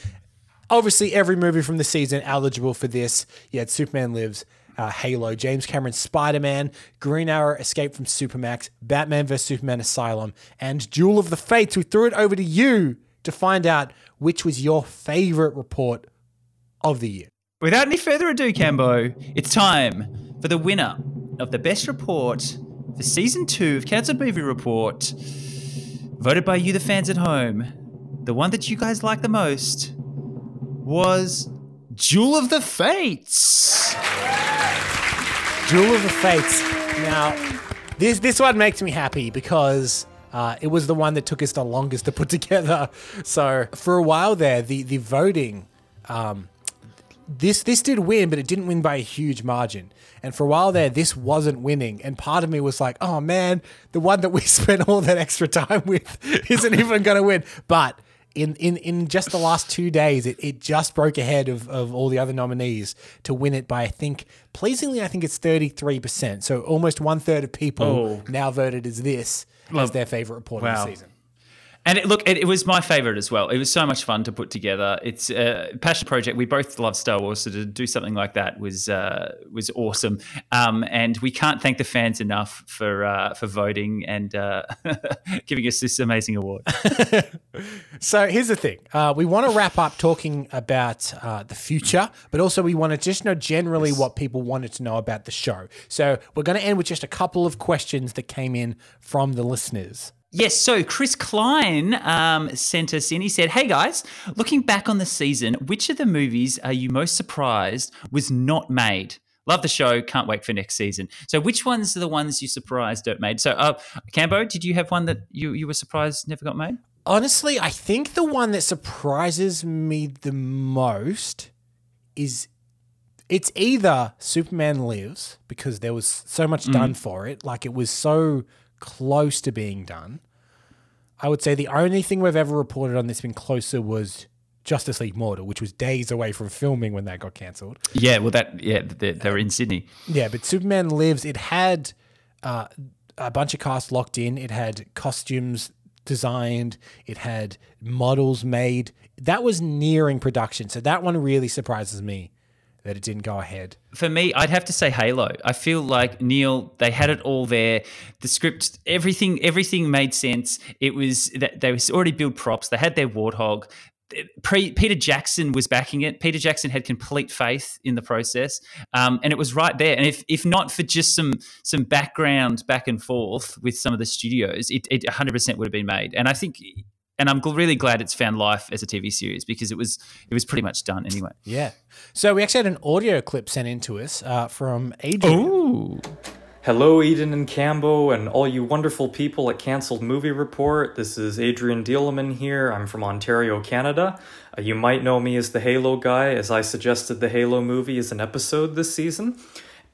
Obviously, every movie from the season eligible for this. You had Superman Lives, uh, Halo, James Cameron's Spider Man, Green Arrow, Escape from Supermax, Batman vs Superman Asylum, and Duel of the Fates. We threw it over to you to find out which was your favorite report of the year. Without any further ado, Cambo, it's time for the winner of the best report for season two of Cancelled Movie Report, voted by you, the fans at home. The one that you guys like the most was Duel of the Fates. Duel of the Fates. Now, this this one makes me happy because uh, it was the one that took us the longest to put (laughs) together. So for a while there, the the voting, um, this this did win, but it didn't win by a huge margin. And for a while there, this wasn't winning. And part of me was like, oh man, the one that we (laughs) spent all that extra time with (laughs) isn't even going to win. But in, in, in just the last two days, it, it just broke ahead of, of all the other nominees to win it by, I think, pleasingly, I think it's 33%. So almost one third of people Oh. now voted as this as their favorite report of the season. And it, look, it, it was my favorite as well. It was so much fun to put together. It's a passion project. We both love Star Wars, so to do something like that was uh, was awesome. Um, and we can't thank the fans enough for uh, for voting and uh, (laughs) giving us this amazing award. (laughs) So here's the thing. Uh, we want to wrap up talking about uh, the future, but also we want to just know generally what people wanted to know about the show. So we're going to end with just a couple of questions that came in from the listeners. Yes, so Chris Klein um, sent us in. He said, Hey guys, looking back on the season, which of the movies are you most surprised was not made? Love the show. Can't wait for next season. So, which ones are the ones you surprised don't made? So, uh, Cambo, did you have one that you, you were surprised never got made? Honestly, I think the one that surprises me the most is it's either Superman Lives because there was so much done for it, like it was so close to being done. I would say the only thing we've ever reported on that's been closer was Justice League Mortal, which was days away from filming when that got cancelled. Yeah, well, that, yeah, they're, they're in Sydney. Yeah, but Superman Lives, it had uh, a bunch of cast locked in. It had costumes designed. It had models made. That was nearing production. So that one really surprises me that it didn't go ahead. For me, I'd have to say Halo. I feel like Neill, they had it all there. The script, everything, everything made sense. It was that they was already built props. They had their warthog. Pre, Peter Jackson was backing it. Peter Jackson had complete faith in the process, um, and it was right there. And if if not for just some some background back and forth with some of the studios, it, it 100% would have been made. And I think, and I'm really glad it's found life as a TV series because it was it was pretty much done anyway. Yeah. So we actually had an audio clip sent in to us uh, from Adrian. Ooh. Hello, Eden and Cambo, and all you wonderful people at Cancelled Movie Report. This is Adrian Dieleman here. I'm from Ontario, Canada. Uh, you might know me as the Halo guy, as I suggested the Halo movie as an episode this season.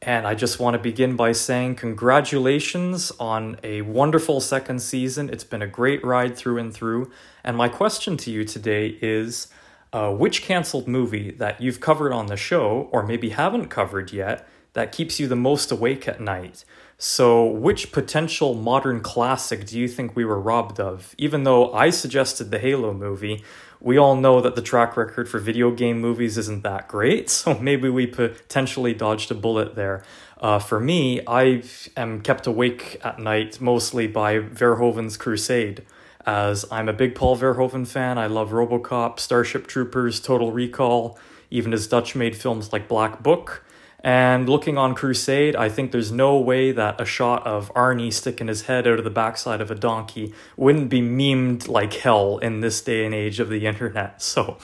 And I just want to begin by saying congratulations on a wonderful second season. It's been a great ride through and through. And my question to you today is uh, which cancelled movie that you've covered on the show, or maybe haven't covered yet, that keeps you the most awake at night? So, which potential modern classic do you think we were robbed of? Even though I suggested the Halo movie, we all know that the track record for video game movies isn't that great, (laughs) so maybe we potentially dodged a bullet there. Uh, for me, I am kept awake at night mostly by Verhoeven's Crusade, as I'm a big Paul Verhoeven fan. I love Robocop, Starship Troopers, Total Recall, even his Dutch made films like Black Book. And looking on Crusade, I think there's no way that a shot of Arnie sticking his head out of the backside of a donkey wouldn't be memed like hell in this day and age of the internet. (laughs) So,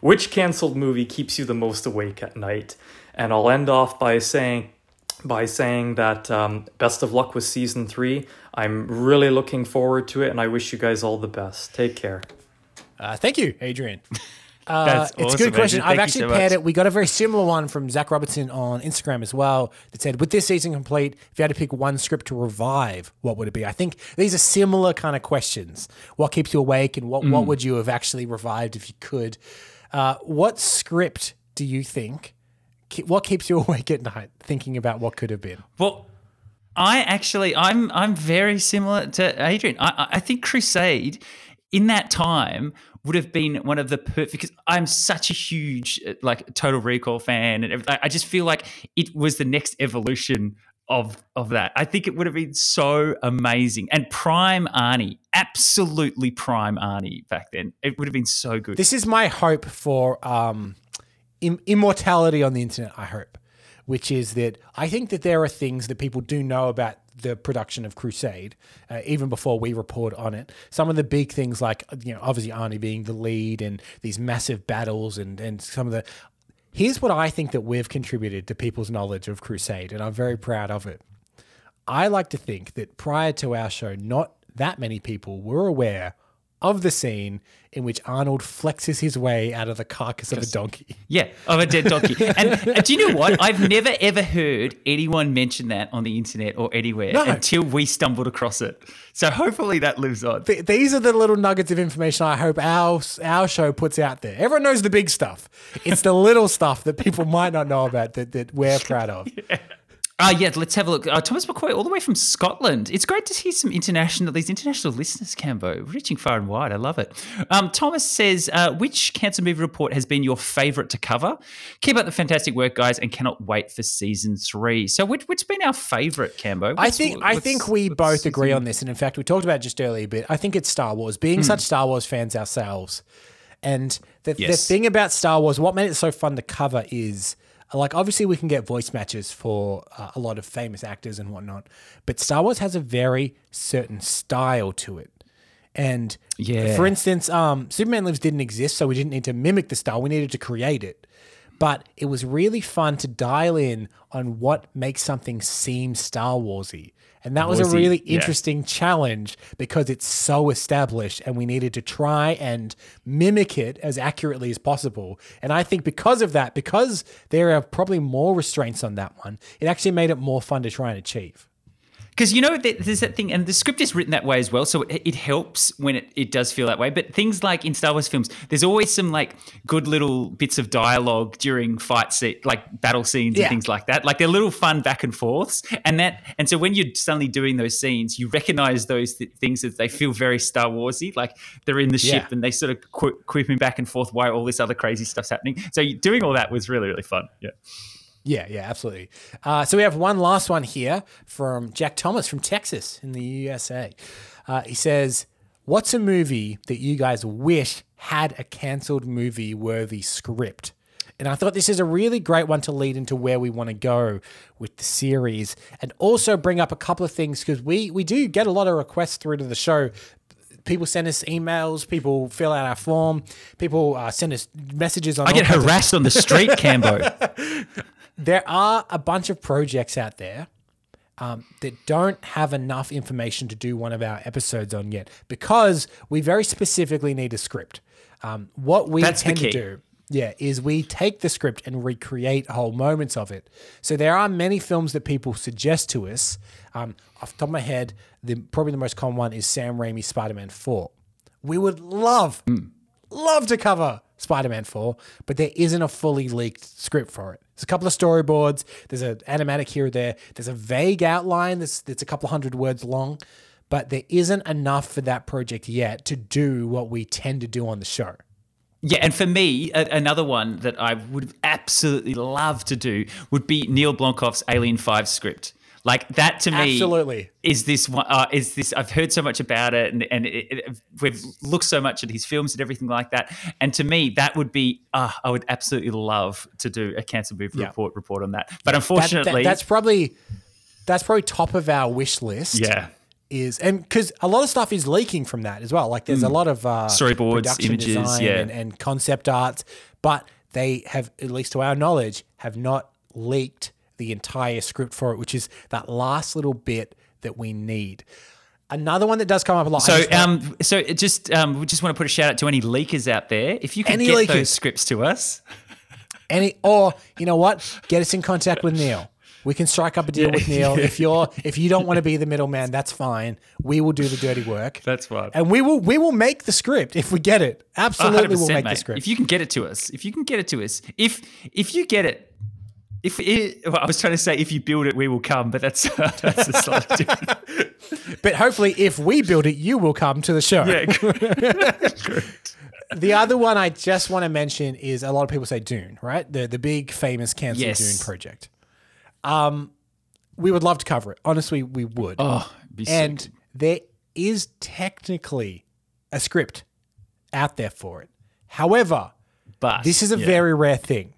which cancelled movie keeps you the most awake at night? And I'll end off by saying by saying that um, best of luck with season three. I'm really looking forward to it, and I wish you guys all the best. Take care. Uh, thank you, Adrian. (laughs) Uh, That's it's a awesome, good question. Andrew. Thank I've you actually so paired much. it. We got a very similar one from Zach Robertson on Instagram as well that said, "With this season complete, if you had to pick one script to revive, what would it be?" I think these are similar kind of questions. What keeps you awake, and what Mm. what would you have actually revived if you could? Uh, what script do you think? ke- What keeps you (laughs) awake at night thinking about what could have been? Well, I actually, I'm I'm very similar to Adrian. I, I- I think Crusade, in that time, would have been one of the perfect. Because I'm such a huge uh, like Total Recall fan, and. I just feel like it was the next evolution of of that. I think it would have been so amazing. And Prime Arnie, absolutely Prime Arnie back then. It would have been so good. This is my hope for um, Im- immortality on the internet. I hope, which is that I think that there are things that people do know about the production of Crusade, uh, even before we report on it. Some of the big things, like you know, obviously Arnie being the lead and these massive battles, and and some of the. Here's what I think that we've contributed to people's knowledge of Crusade, and I'm very proud of it. I like to think that prior to our show, not that many people were aware of the scene in which Arnold flexes his way out of the carcass of a donkey. Yeah, of a dead donkey. (laughs) and do you know what? I've never ever heard anyone mention that on the internet or anywhere No. until we stumbled across it. So hopefully that lives on. Th- These are the little nuggets of information I hope our our show puts out there. Everyone knows the big stuff. It's the little stuff that people might not know about that, that we're (laughs) proud of. Ah, yeah, let's have a look. Uh, Thomas McCoy, all the way from Scotland. It's great to see some international, these international listeners, Cambo, reaching far and wide. I love it. Um, Thomas says, uh, which Cancelled Movie Report has been your favourite to cover? Keep up the fantastic work, guys, and cannot wait for season three. So, which, which has been our favourite, Cambo? I think I think we both agree on this, and in fact, we talked about it just earlier. But I think it's Star Wars. Being such Star Wars fans ourselves, and the, the thing about Star Wars, what made it so fun to cover is like obviously we can get voice matches for uh, a lot of famous actors and whatnot, but Star Wars has a very certain style to it. And Yeah. for instance, um, Superman Lives didn't exist, so we didn't need to mimic the style. We needed to create it. But it was really fun to dial in on what makes something seem Star Warsy. And that was a really yeah. interesting challenge because it's so established and we needed to try and mimic it as accurately as possible. And I think because of that, because there are probably more restraints on that one, it actually made it more fun to try and achieve. Because you know, there's that thing, and the script is written that way as well, so it, it helps when it, it does feel that way. But things like in Star Wars films, there's always some like good little bits of dialogue during fight scene, like battle scenes Yeah. and things like that. Like they're little fun back and forths, and that, and so when you're suddenly doing those scenes, you recognize those th- things that they feel very Star Warsy, like they're in the ship Yeah. and they sort of qu- quipping back and forth while all this other crazy stuff's happening. So doing all that was really really fun. Yeah. Yeah, yeah, absolutely. Uh, so we have one last one here from Jack Thomas from Texas in the USA. Uh, he says, What's a movie that you guys wish had a cancelled movie worthy script? And I thought this is a really great one to lead into where we want to go with the series and also bring up a couple of things because we, we do get a lot of requests through to the show people send us emails, people fill out our form, people uh, send us messages on. I get harassed on the street, Cambo. (laughs) (laughs) there are a bunch of projects out there um, that don't have enough information to do one of our episodes on yet because we very specifically need a script. Um, what we That's tend to do, yeah, is we take the script and recreate whole moments of it. So there are many films that people suggest to us. Um, off the top of my head, the probably the most common one is Sam Raimi's Spider-Man Four. We would love love to cover Spider-Man 4, but there isn't a fully leaked script for it. There's a couple of storyboards, there's an animatic here or there, there's a vague outline that's that's a couple hundred words long, but there isn't enough for that project yet to do what we tend to do on the show. Yeah, and for me, another one that I would absolutely love to do would be Neill Blomkamp's Alien Five script. Like that to me, Absolutely. is this one? Uh, is this? I've heard so much about it, and and it, it, we've looked so much at his films and everything like that. And to me, that would be. Uh, I would absolutely love to do a cancer movie Yeah. report report on that. But That- that- unfortunately, that's probably that's probably top of our wish list. yeah. is and because a lot of stuff is leaking from that as well. Like there's a lot of uh, Mm. Storyboards, images, design yeah. and, and concept arts, but they have, at least to our knowledge, have not leaked the entire script for it, which is that last little bit that we need. Another one that does come up a lot. So, just um, so it just um, we just want to put a shout out to any leakers out there. If you can Any get leakers. those scripts to us, Any or you know what? Get us in contact with Neill. We can strike up a deal with Neill. If you're if you don't want to be the middleman, that's fine. We will do the dirty work. That's fine. And we will we will make the script if we get it. Absolutely, we'll make mate. the script. If you can get it to us, if you can get it to us, if if you get it, if it, well, I was trying to say if you build it, we will come, but that's (laughs) that's a different. (laughs) but hopefully, if we build it, you will come to the show. Yeah, (laughs) The other one I just want to mention is a lot of people say Dune, right? The the big famous cancelled Yes. Dune project. Um, we would love to cover it. Honestly, we would. oh, be and good. there is technically a script out there for it. However, but this is a yeah. very rare thing.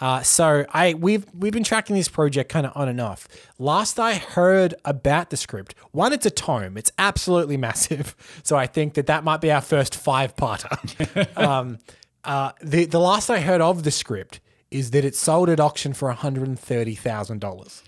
Uh, so I we've we've been tracking this project kind of on and off. Last I heard about the script, one, it's a tome. It's absolutely massive. (laughs) So I think that that might be our first five parter. (laughs) um, uh, the the last I heard of the script is that it sold at auction for one hundred and thirty thousand dollars.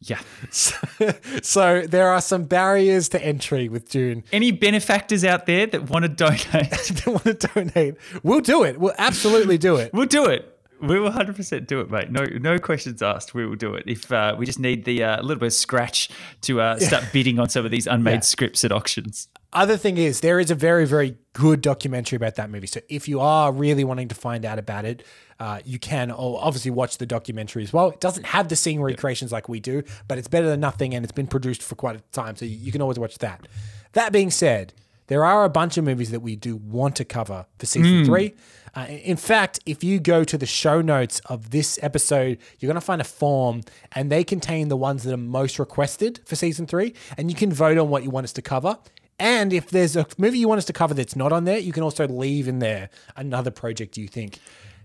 yeah. (laughs) So there are some barriers to entry with Dune. Any benefactors out there that want to donate, They want to donate. We'll do it. We'll absolutely do it. we'll do it. We will 100% do it, mate. No, no questions asked. We will do it. If uh, we just need the uh, a little bit of scratch to uh, start bidding on some of these unmade Yeah. scripts at auctions. Other thing is, there is a very, very good documentary about that movie. So if you are really wanting to find out about it, uh, you can obviously watch the documentary as well. It doesn't have the scene recreations like we do, but it's better than nothing, and it's been produced for quite a time, so you can always watch that. That being said, there are a bunch of movies that we do want to cover for season three. Uh, in fact, if you go to the show notes of this episode, you're going to find a form, and they contain the ones that are most requested for season three, and you can vote on what you want us to cover. And if there's a movie you want us to cover that's not on there, you can also leave in there another project you think.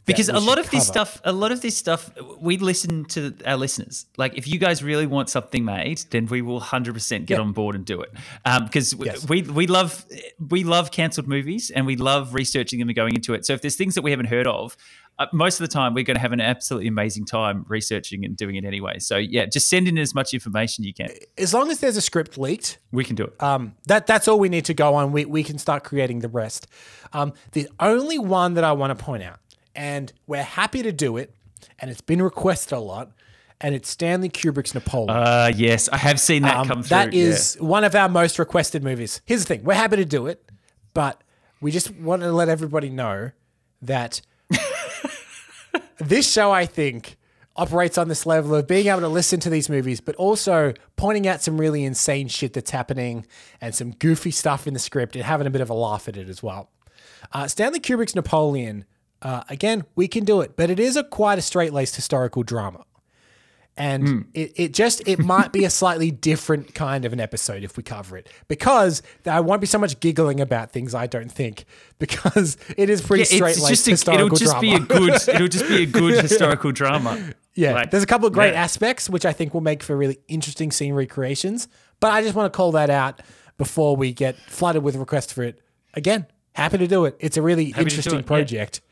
Because a lot of this stuff a lot of this stuff we listen to our listeners like if you guys really want something made then we will 100% get Yeah. on board and do it um, because w- Yes. we we love we love cancelled movies and we love researching them and going into it so if there's things that we haven't heard of uh, most of the time we're going to have an absolutely amazing time researching and doing it anyway so yeah just send in as much information you can As long as there's a script leaked, we can do it um, that that's all we need to go on. We, we can start creating the rest. Um, the only one that I want to point out, and we're happy to do it, and it's been requested a lot, and it's Stanley Kubrick's Napoleon. uh, yes i have seen that Um, come through that yeah. one of our most requested movies. Here's the thing: we're happy to do it, but we just want to let everybody know that (laughs) this show, I think, operates on this level of being able to listen to these movies, but also pointing out some really insane shit that's happening and some goofy stuff in the script and having a bit of a laugh at it as well. Uh, Stanley Kubrick's Napoleon, uh, again, we can do it, but it is a quite a straight laced historical drama. And it, it just it might be a slightly different kind of an episode if we cover it because there won't be so much giggling about things I don't think because it is pretty Yeah, straight-laced a, historical it'll just drama. be a good it'll just be a good (laughs) (laughs) historical drama Yeah, Like, there's a couple of great yeah. aspects which I think will make for really interesting scene recreations. But I just want to call that out before we get flooded with requests for it. Again, happy to do it. It's a really do interesting project. yeah.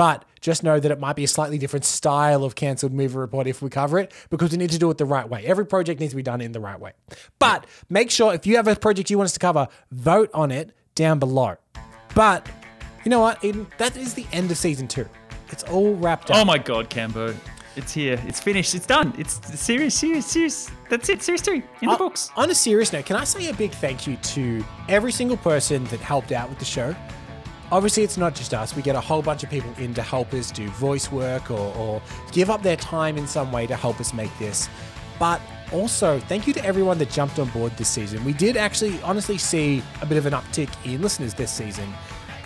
But just know that it might be a slightly different style of cancelled movie report if we cover it because we need to do it the right way. Every project needs to be done in the right way. But make sure if you have a project you want us to cover, vote on it down below. But you know what, Eden? That is the end of season two. It's all wrapped up. Oh my god, Cambo. It's here. It's finished. It's done. It's serious, serious, serious. That's it. Series three in the On- books. On a serious note, can I say a big thank you to every single person that helped out with the show? Obviously, it's not just us. We get a whole bunch of people in to help us do voice work or, or give up their time in some way to help us make this. But also, thank you to everyone that jumped on board this season. We did actually, honestly, see a bit of an uptick in listeners this season.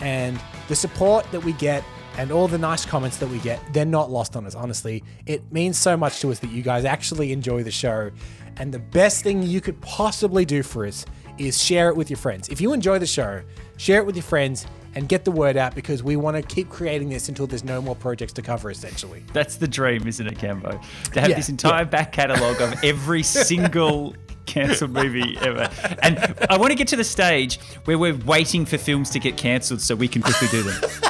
And the support that we get and all the nice comments that we get, they're not lost on us, honestly. It means so much to us that you guys actually enjoy the show. And the best thing you could possibly do for us is share it with your friends. If you enjoy the show, share it with your friends and get the word out because we want to keep creating this until there's no more projects to cover, essentially. That's the dream, isn't it, Cambo? To have Yeah, this entire back catalogue of every (laughs) single cancelled movie ever. And I want to get to the stage where we're waiting for films to get cancelled so we can quickly do them. (laughs)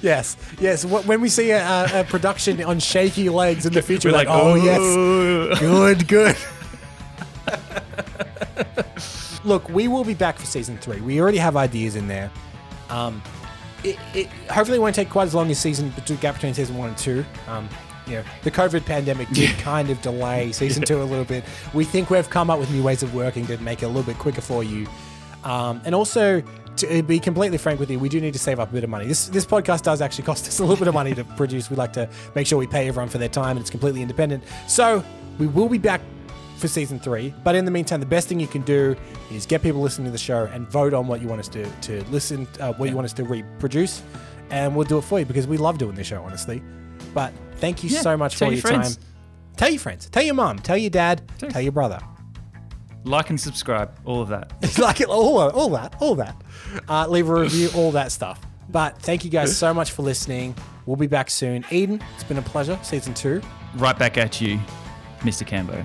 Yes, yes. When we see a, a, production on shaky legs in the future, We're we're like, like, "Oh." yes, good, good. Look, we will be back for season three. We already have ideas in there. Um, it, it hopefully won't take quite as long as season between gap between season one and two. Um, you know, the COVID pandemic did kind of delay (laughs) season two a little bit. We think we've come up with new ways of working to make it a little bit quicker for you. Um, and also, to be completely frank with you, we do need to save up a bit of money. This this podcast does actually cost us a little bit of money to (laughs) produce. We like to make sure we pay everyone for their time, and it's completely independent. So we will be back for season three. But in the meantime, the best thing you can do is get people listening to the show and vote on what you want us to to listen, uh, what you want us to reproduce, and we'll do it for you because we love doing this show, honestly. But thank you Yeah, so much tell for your friends. time. Tell your friends, tell your mom, tell your dad, tell your brother. Like and subscribe, all of that. (laughs) like it, all, all that, all that. Uh, leave a review, all that stuff. But thank you guys so much for listening. We'll be back soon. Eden, it's been a pleasure. Season two. Right back at you, Mr. Cambo.